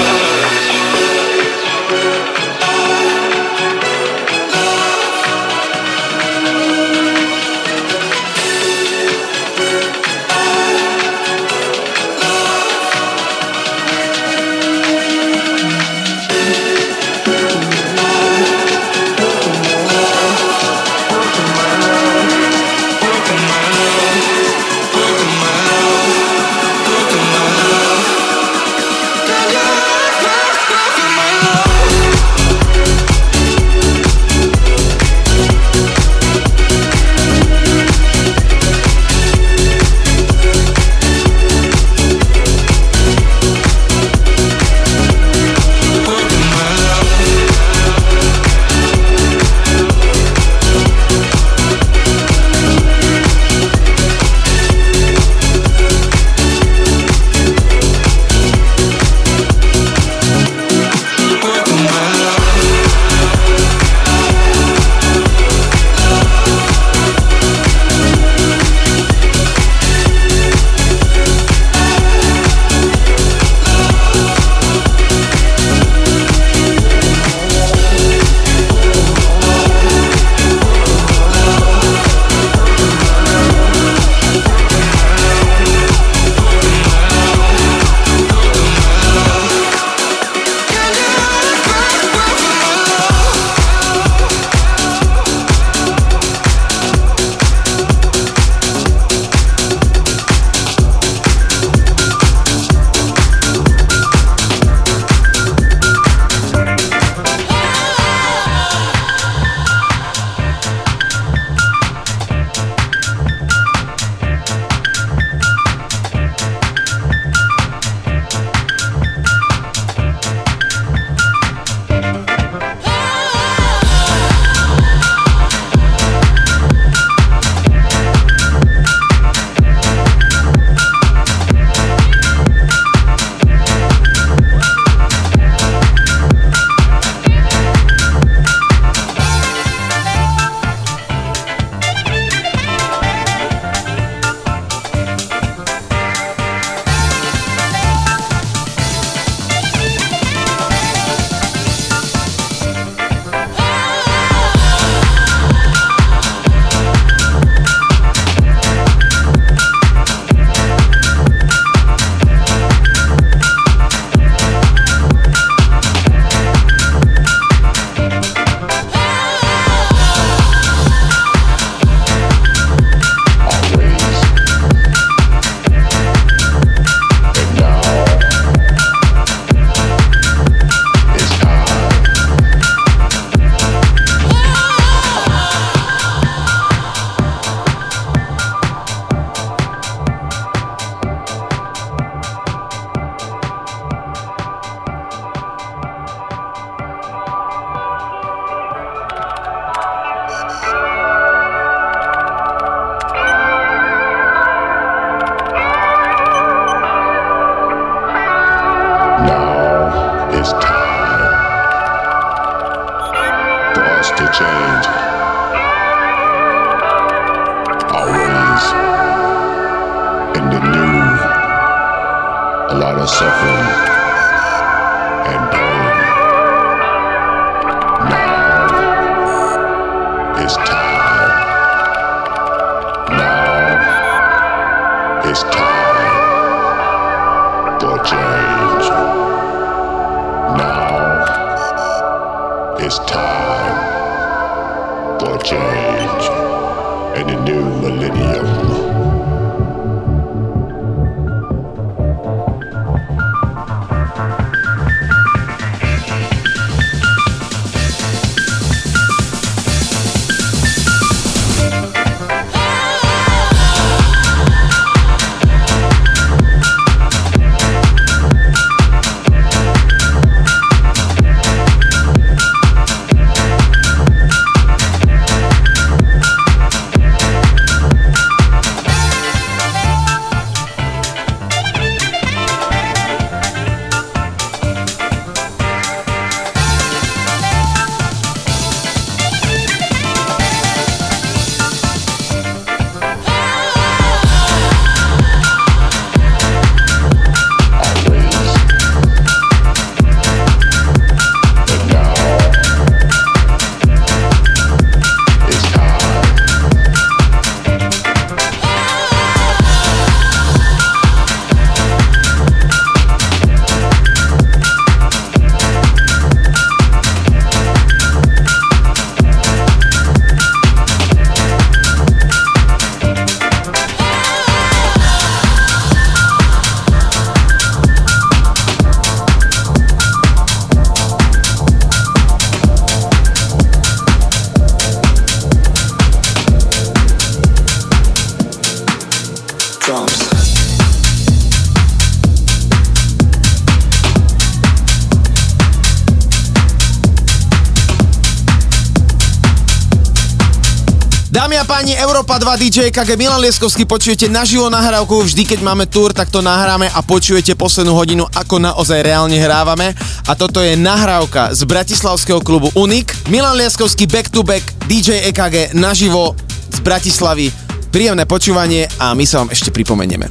2 DJ KG Milan Lieskovský počujete naživo nahrávku, vždy keď máme tour, tak to nahráme a počujete poslednú hodinu, ako naozaj reálne hrávame. A toto je nahrávka z bratislavského klubu Unik. Milan Lieskovský back to back, DJ EKG naživo z Bratislavy. Príjemné počúvanie a my sa vám ešte pripomenieme.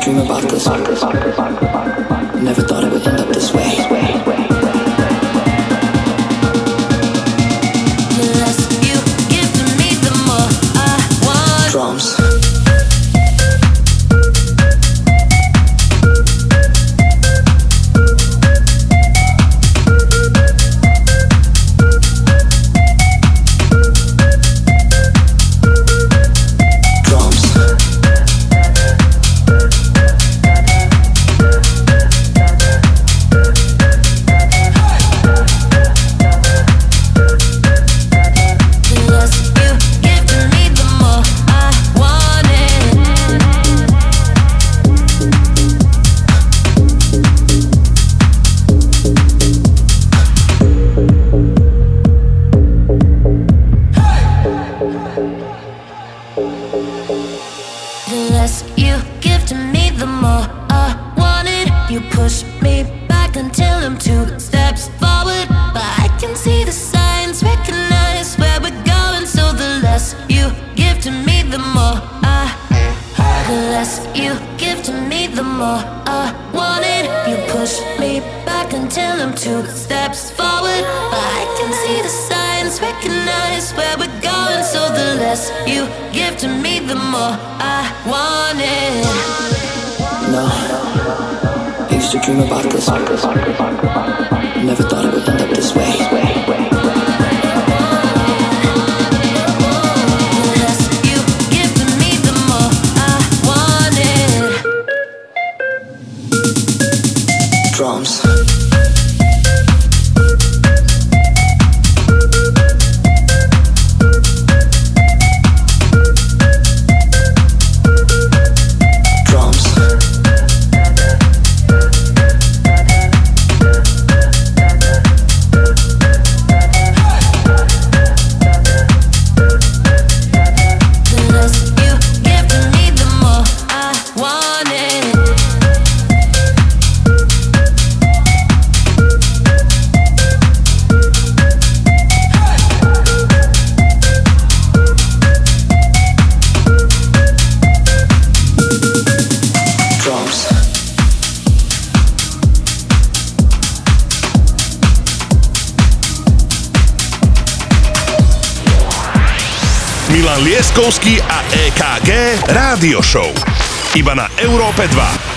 dream about this. you give to me, the more I want it. No, I used to dream about this. Never thought it would end up this way. Európe 2.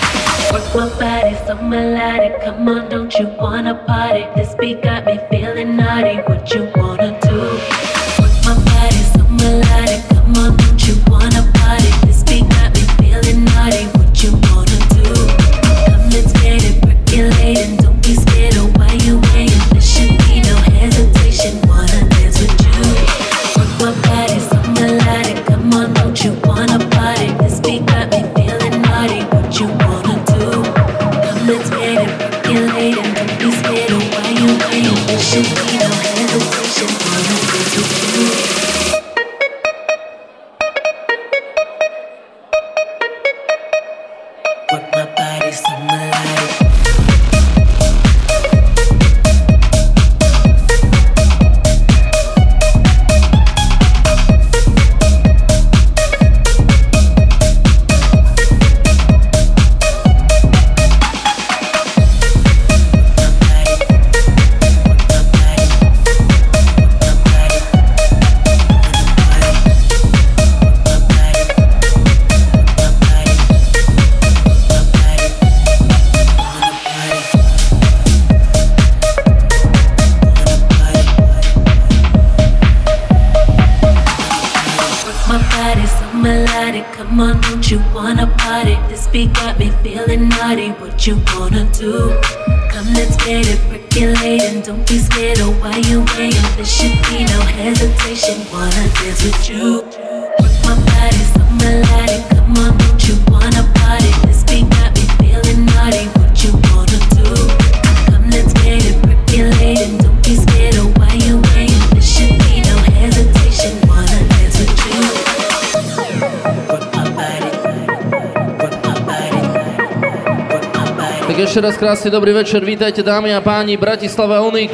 krásny dobrý večer, vítajte dámy a páni, Bratislava Onik.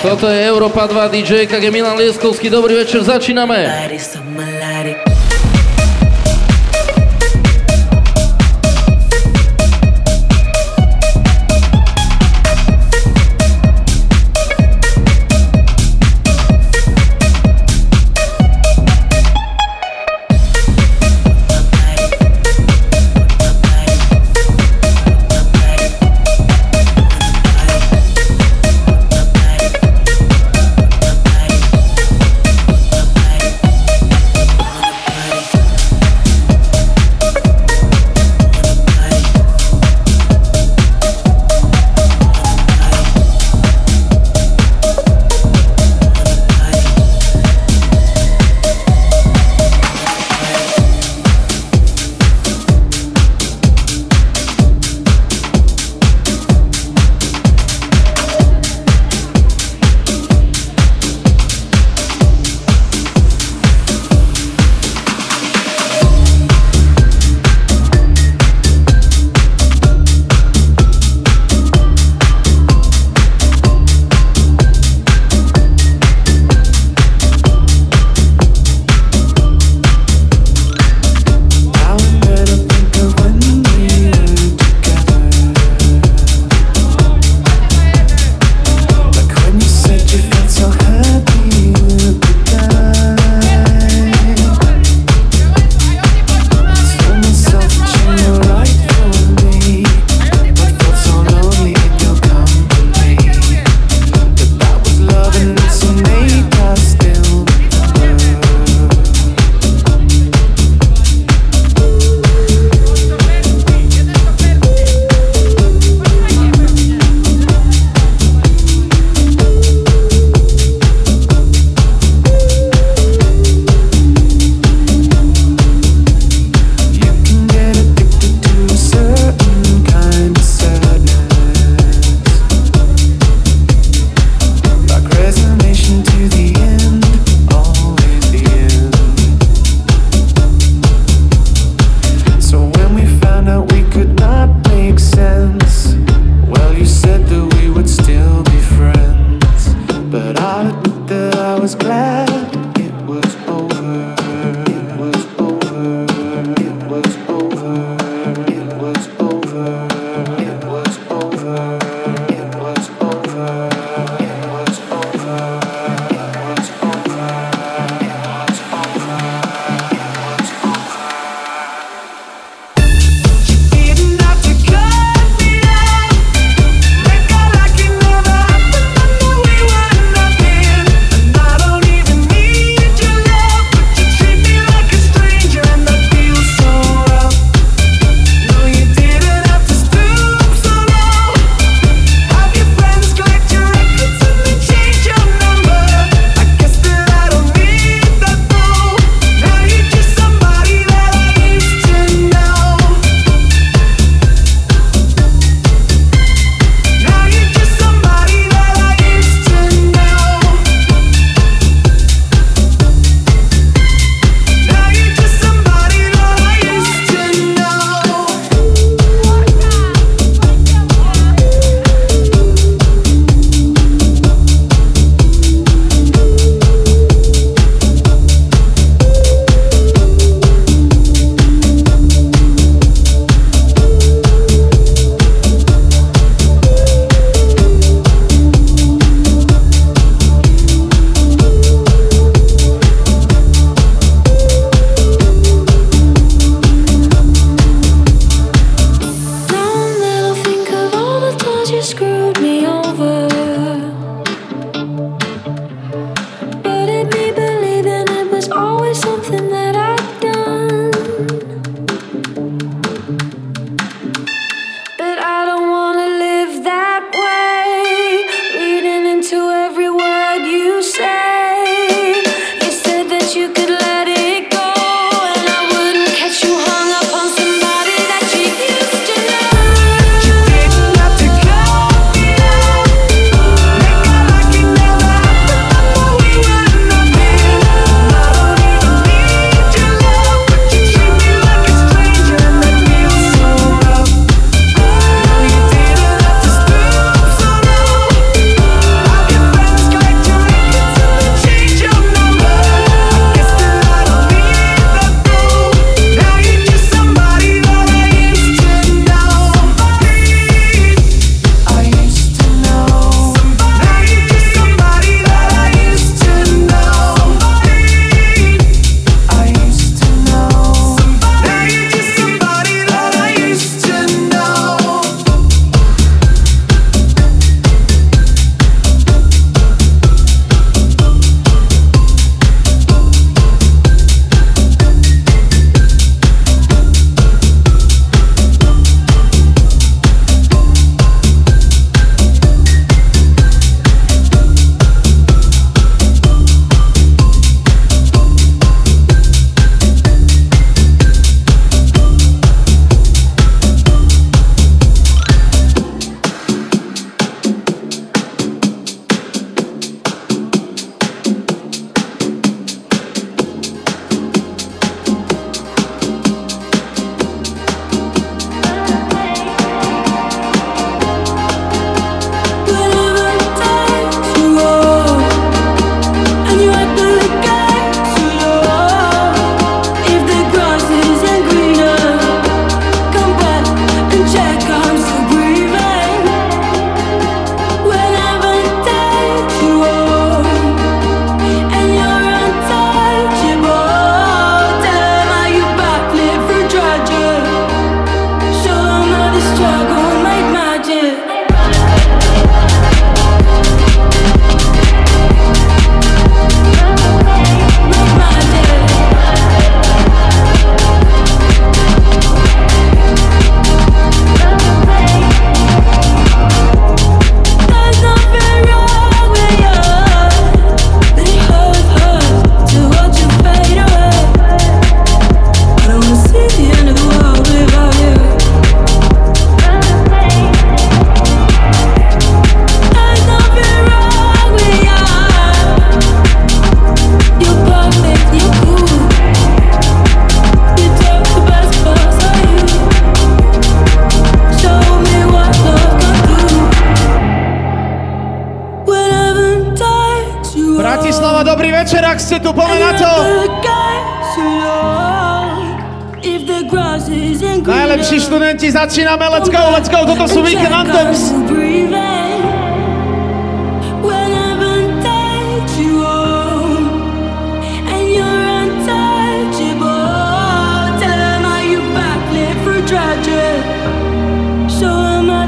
Toto je Európa 2 DJ, KG Milan Lieskovský, dobrý večer, začíname.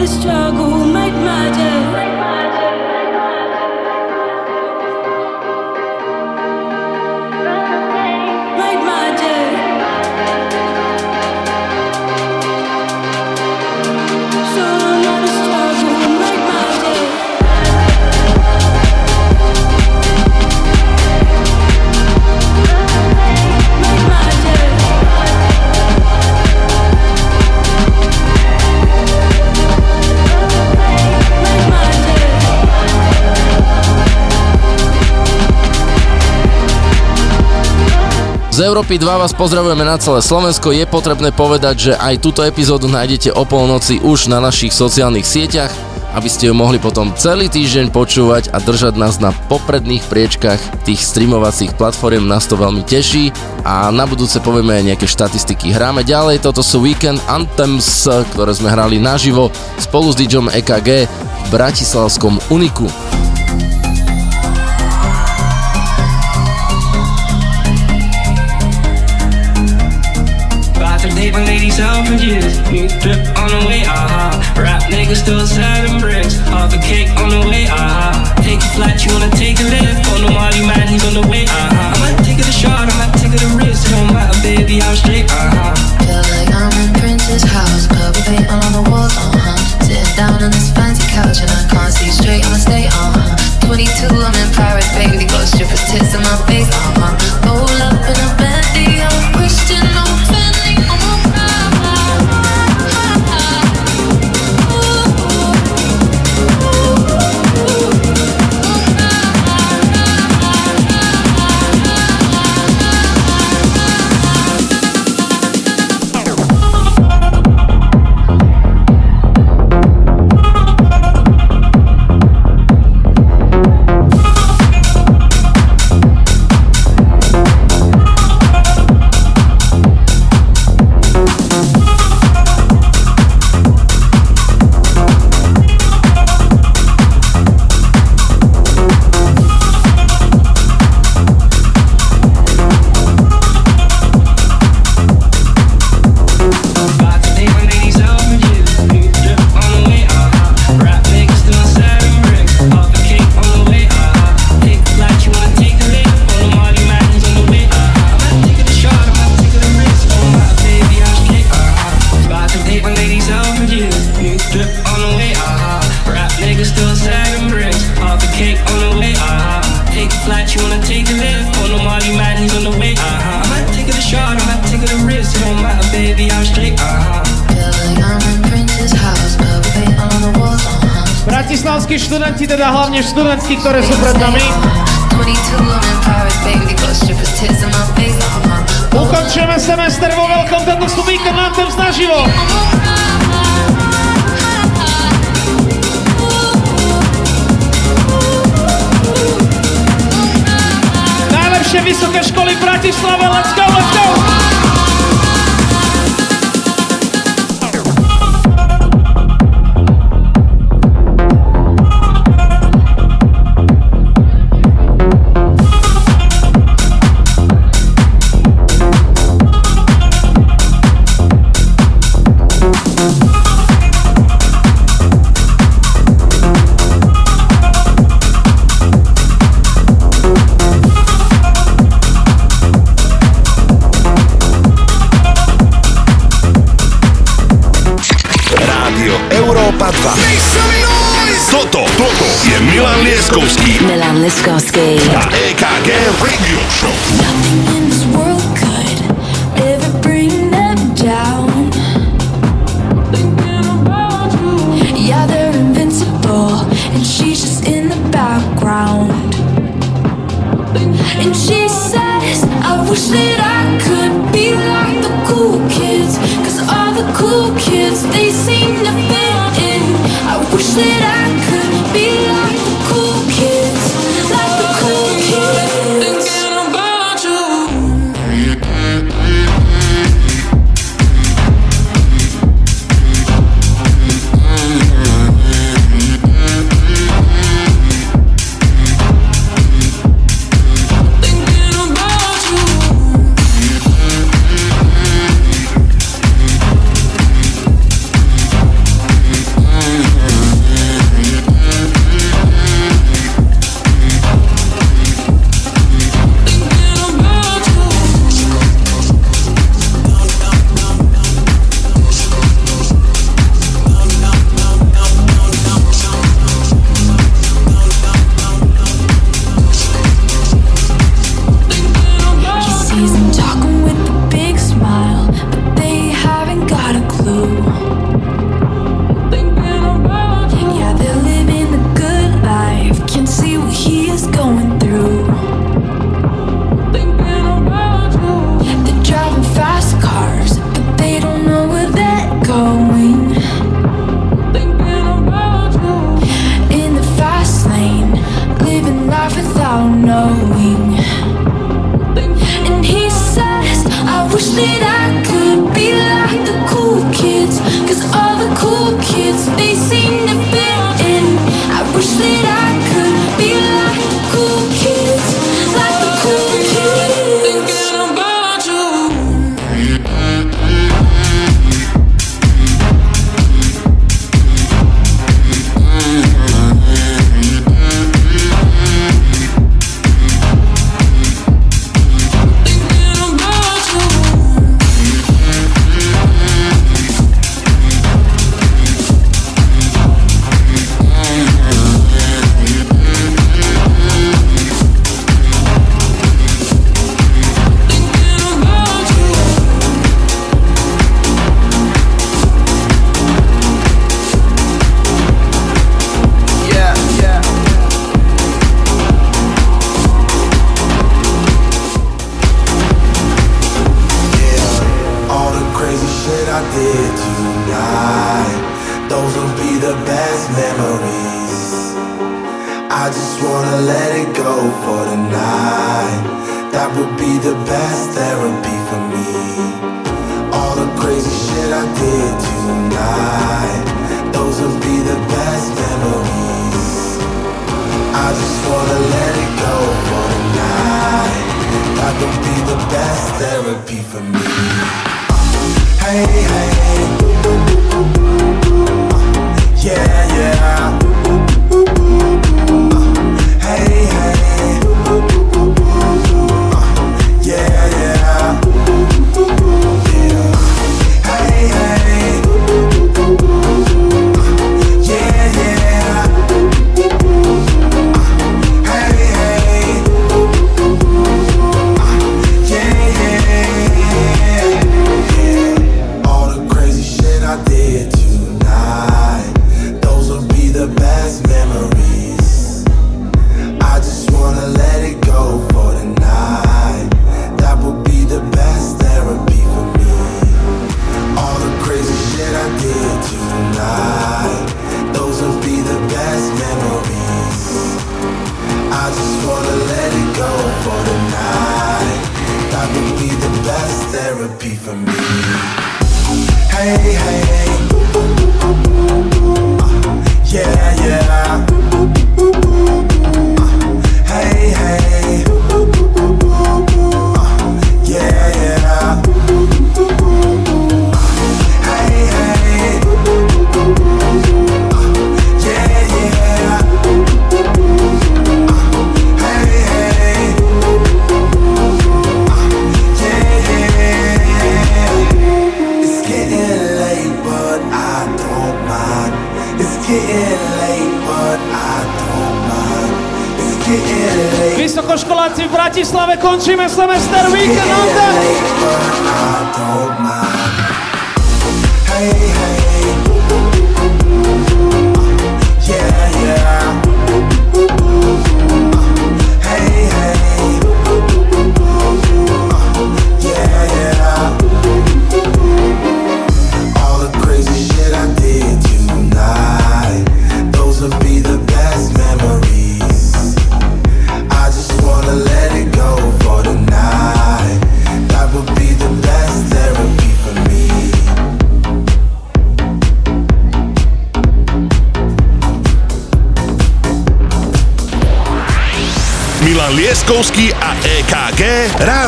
Struggle, make my day. Make Z Európy 2 vás pozdravujeme na celé Slovensko. Je potrebné povedať, že aj túto epizódu nájdete o polnoci už na našich sociálnych sieťach, aby ste ju mohli potom celý týždeň počúvať a držať nás na popredných priečkach tých streamovacích platform. Nás to veľmi teší a na budúce povieme aj nejaké štatistiky. Hráme ďalej, toto sú Weekend Anthems, ktoré sme hrali naživo spolu s DJom EKG v Bratislavskom Uniku. My ladies out for years. New drip on the way, aha. Rap niggas still selling bricks. Half a cake on the way, aha. Take a flight, you wanna take a lift. On the Molly man, he's on the way, ah. aha. I might take it a shot, I might take it a risk. It don't matter, baby, I'm straight, aha. Feel like I'm in Prince's house, purple paint all on the walls, uh-huh. Sitting down on this fancy couch and I can't see straight, I'ma stay, uh-huh. 22, I'm in Paris, baby, got strippers tits in my face, uh-huh. Roll Študenti, teda hlavne študentky, ktoré sú pred nami. 22, I'm in Paris, baby, got strippers tits in my face. Ukončujeme semester vo veľkom, tento sú Weekend Anthems naživo. Najlepšie vysoké školy v let's go, let's go! Lieskovský Milan Liskovský. a EKG Radio Show.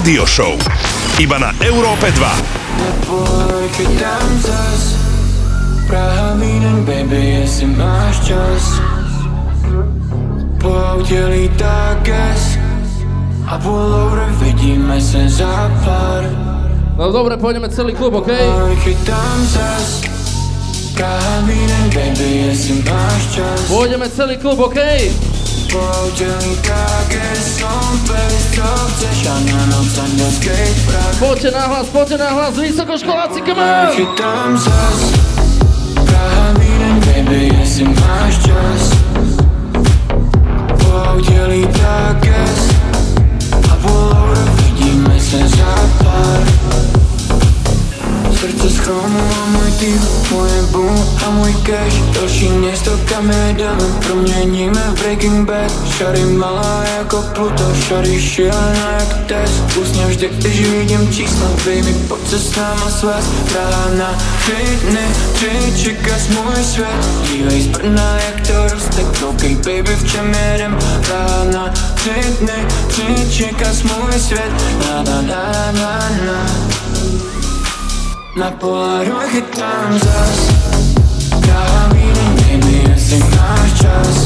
Rádio Show. Iba na Európe 2. Neboj, keď zas Praha Vídeň, baby, jestli A pullover vidíme se za pár No dobre, pôjdeme celý klub, OK? Neboj, keď dám zas Praha Vídeň, baby, jestli máš čas Pôjdeme celý klub, OK? Poďte na hlas, poďte na hlas, vysokoškoláci, come on! Chytám zas Praha Vídeň, baby, jestli máš čas Po autě lítá gas A pullover vidíme se za pár Srdce a můj typ Moje boom a můj cash. Další město kam jedeme Proměníme v Breaking Bad. Šary malá jako Pluto Šary šílená jak test Usně vždy, když vidím čísla Baby, pojď se s náma svést. Praha na tři dny, tři čekas můj svět. Dívej z Brna, jak to roste Koukej baby, v čem jedem? Praha na tři dny, tři čekas můj svět. Na na na na na na Polaroid chytám zas. Praha Vídeň, baby, jestli máš čas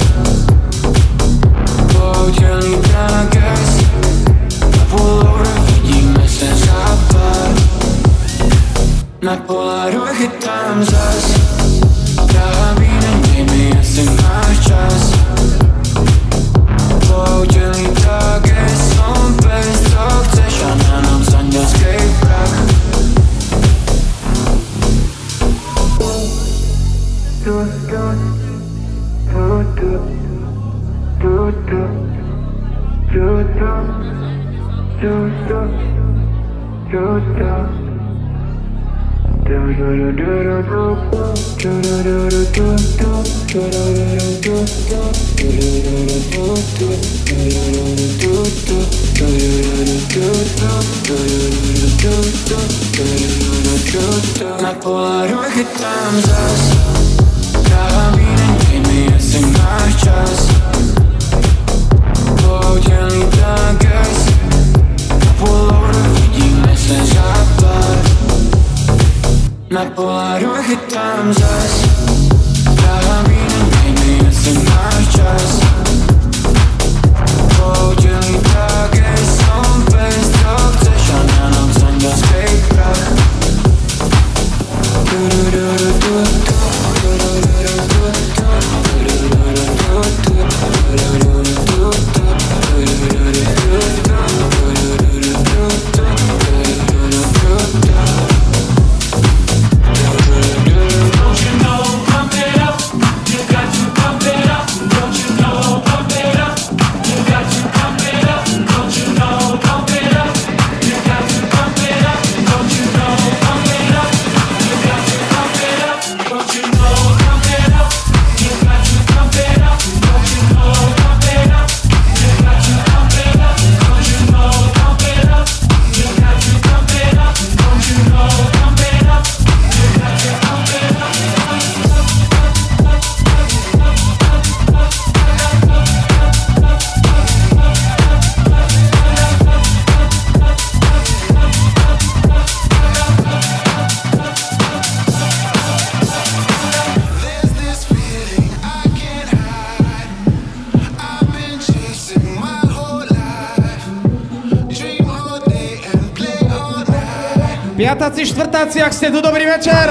ste tu, dobrý večer.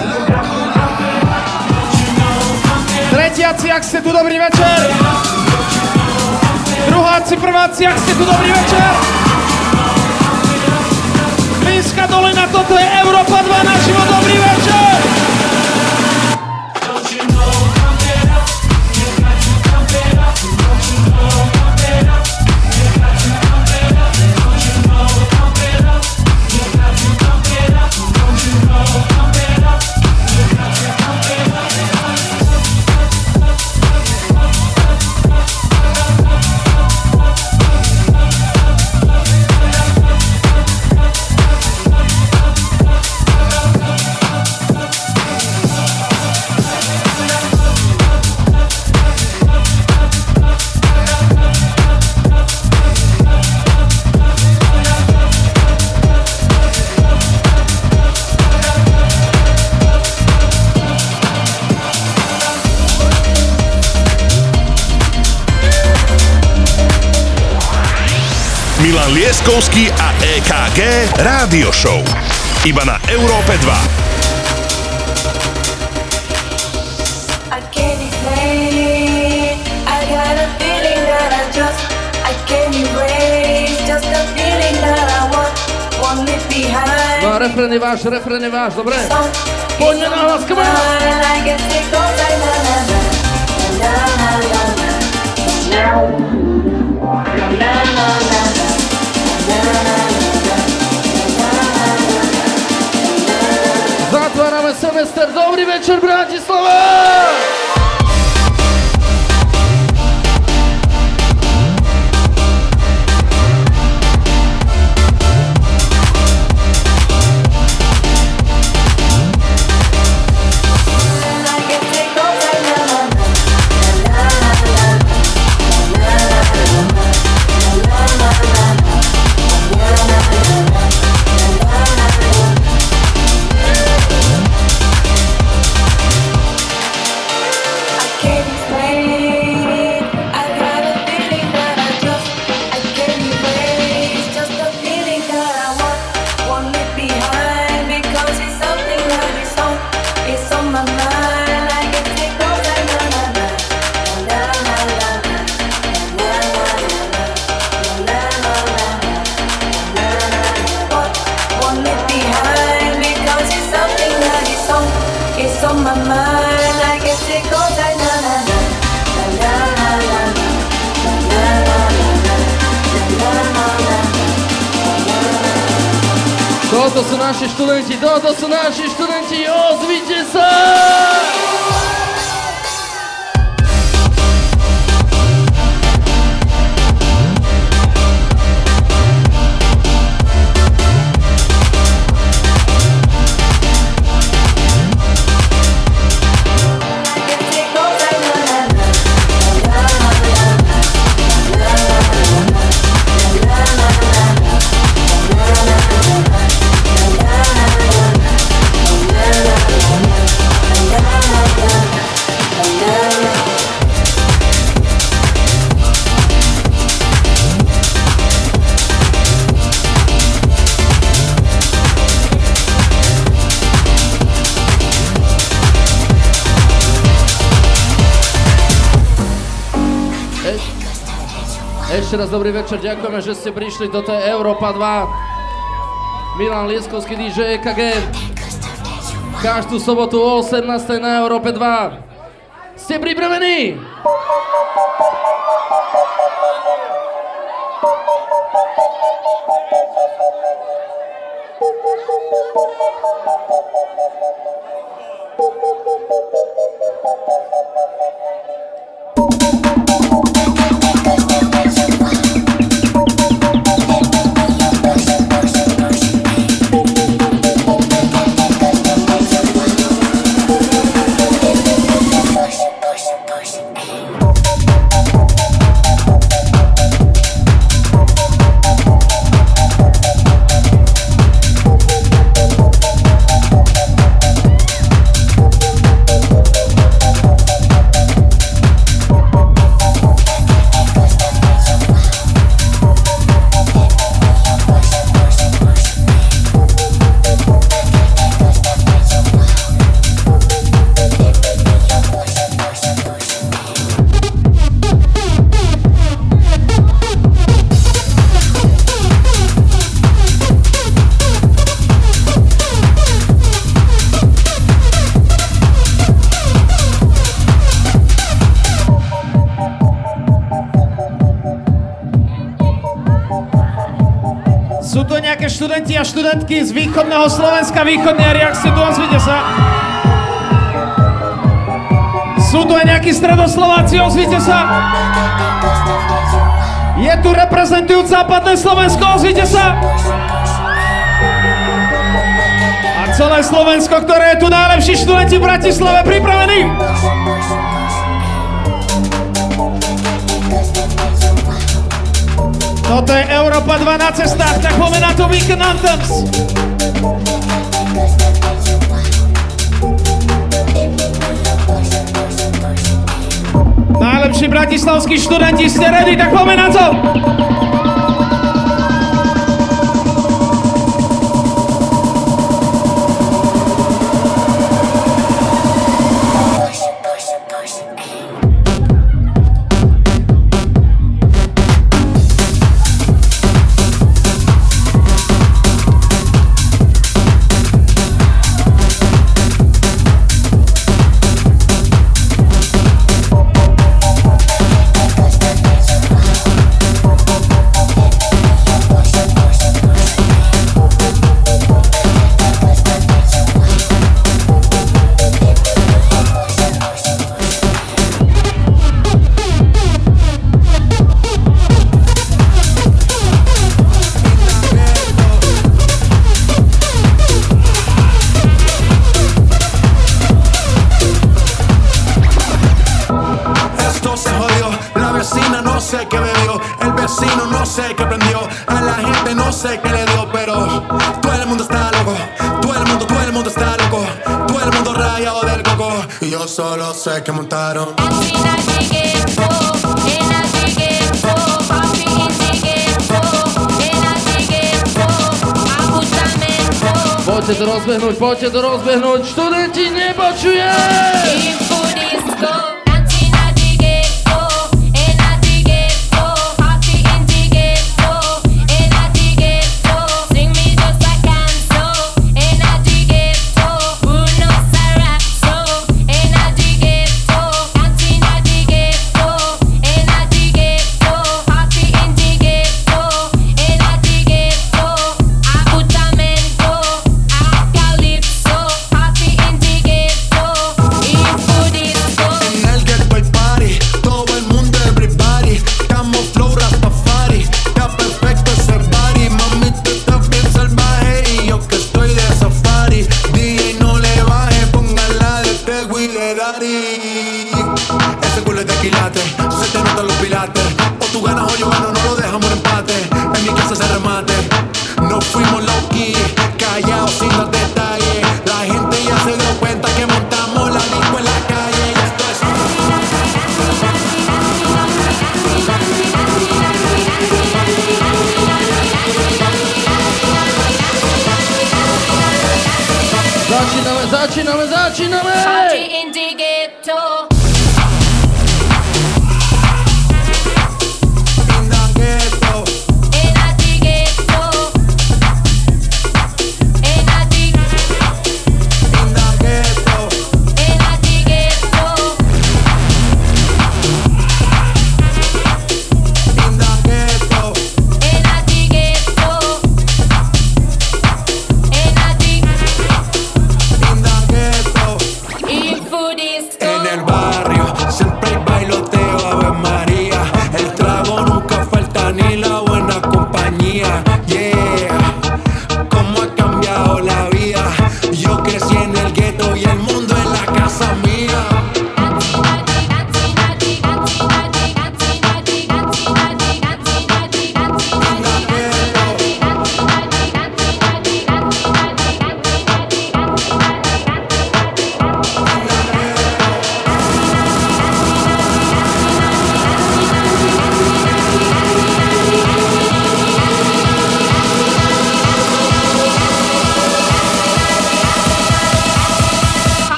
Tretiaci, ak ste tu, dobrý večer. Druháci, prváci, ak ste tu, dobrý večer. Mínska dolina, toto je Európa 2 na život, dobrý večer. Lieskovský a EKG Rádio Show. Iba na Európe 2. I can't explain. I got a feeling that I just I can't erase. Just a feeling that I want, want it behind. No a refrén je váš, refrén je váš, dobre? Poďme na hlas, come on! Zatvárame semester, dobrý večer Bratislava! Študenti, toto sú naši študenti, ozvite sa! Ešte raz dobrý večer, ďakujeme, že ste prišli, toto je Európa 2. Milan Lieskovský DJ EKG. Každú sobotu o 18. na Európe 2. Ste pripravení? Sú študenti a študentky z východného Slovenska, východnej reakcie, tu ozvite sa. Sú tu aj nejakí stredoslováci, ozvite sa. Je tu reprezentujúc západné Slovensko, ozvite sa. A celé Slovensko, ktoré je tu najlepší študenti v Bratislave, pripravení? Toto je Európa 2 na cestách, tak poďme na to Weekend Anthems. Najlepší bratislavskí študenti, ste ready, tak poďme na to. To rozbehnúť, Zaczynamy!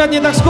понятнее, так скоро.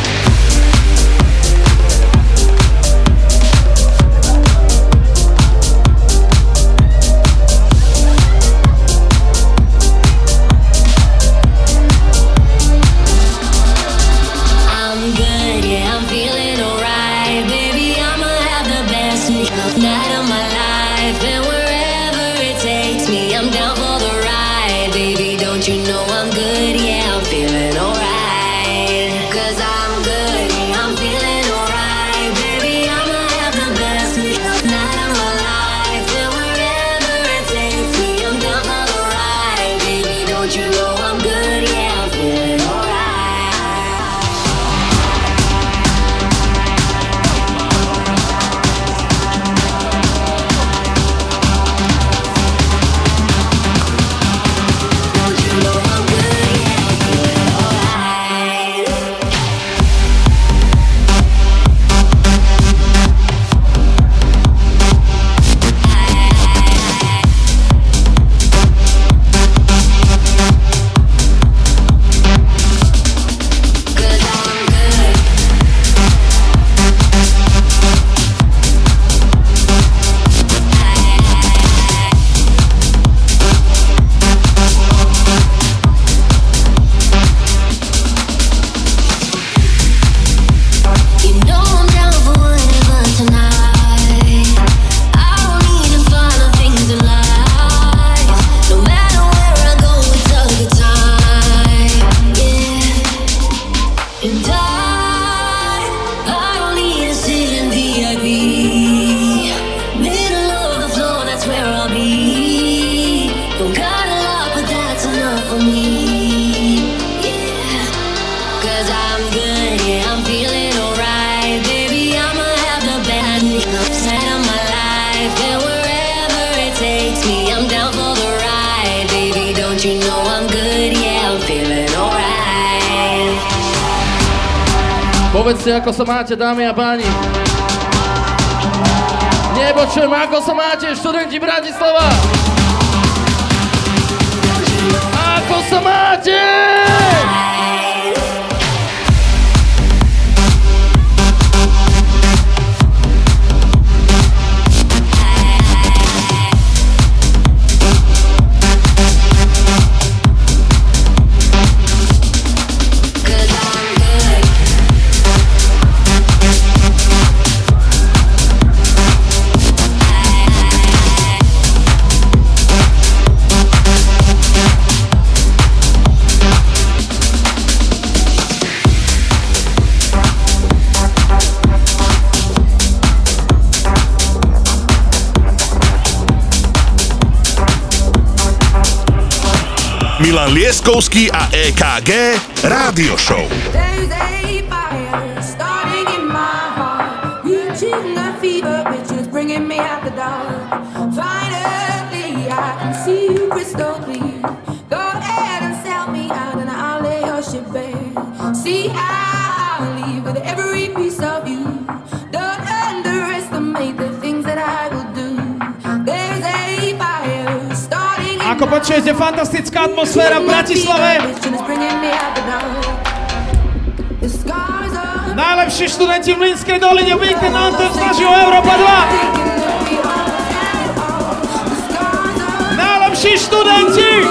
Povedzte, ako sa máte, dámy a páni. Nebočujem, ako sa máte, študenti Bratislava. Ako sa máte? Milan Lieskovský a EKG Rádio Show. Počuješ, je fantastická atmosféra v Bratislave. Najlepší študenti v Linskej doline Weekend Anthem snažil Európa 2. Najlepší študenti!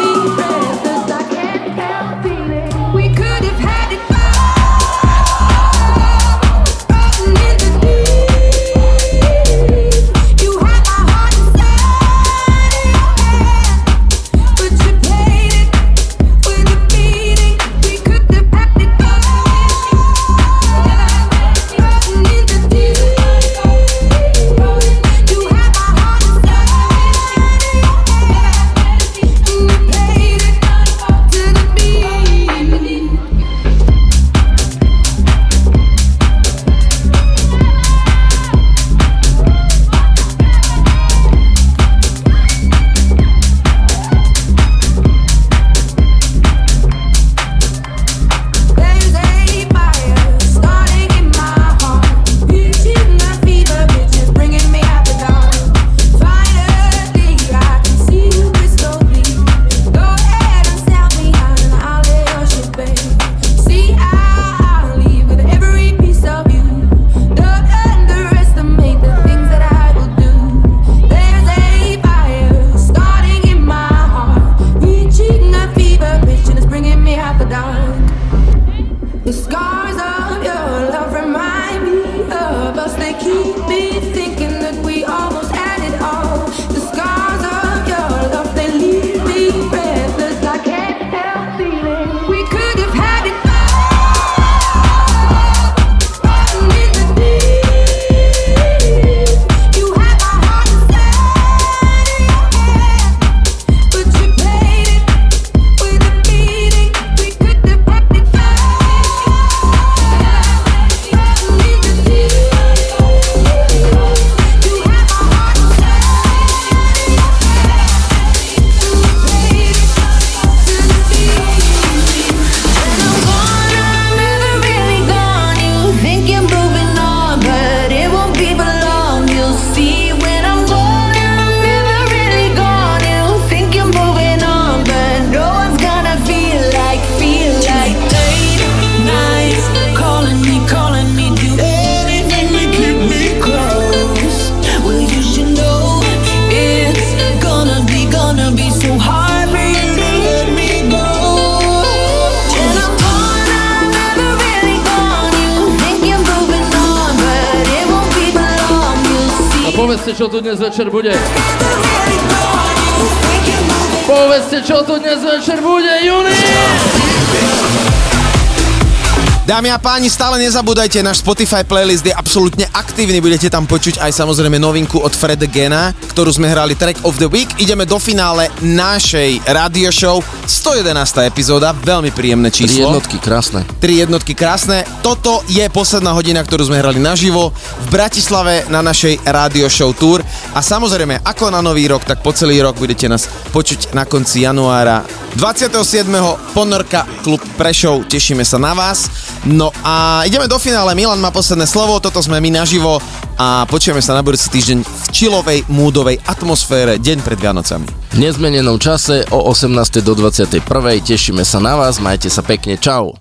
Páni, stále nezabúdajte, náš Spotify playlist je absolútne aktívny, budete tam počuť aj samozrejme novinku od Fred Gena, ktorú sme hrali Track of the Week. Ideme do finále našej radio show, 111. epizóda, veľmi príjemné Tri číslo. jednotky, krásne. Tri jednotky krásne. Toto je posledná hodina, ktorú sme hrali naživo v Bratislave na našej radio show tour. A samozrejme, ako na nový rok, tak po celý rok budete nás počuť na konci januára. 27. Ponorka klub Prešov, tešíme sa na vás. No a ideme do finále, Milan má posledné slovo, toto sme my naživo a počujeme sa na budúci týždeň v čilovej, múdovej atmosfére, deň pred Vianocami. V nezmenenom čase o 18. do 21. Tešíme sa na vás, majte sa pekne, čau.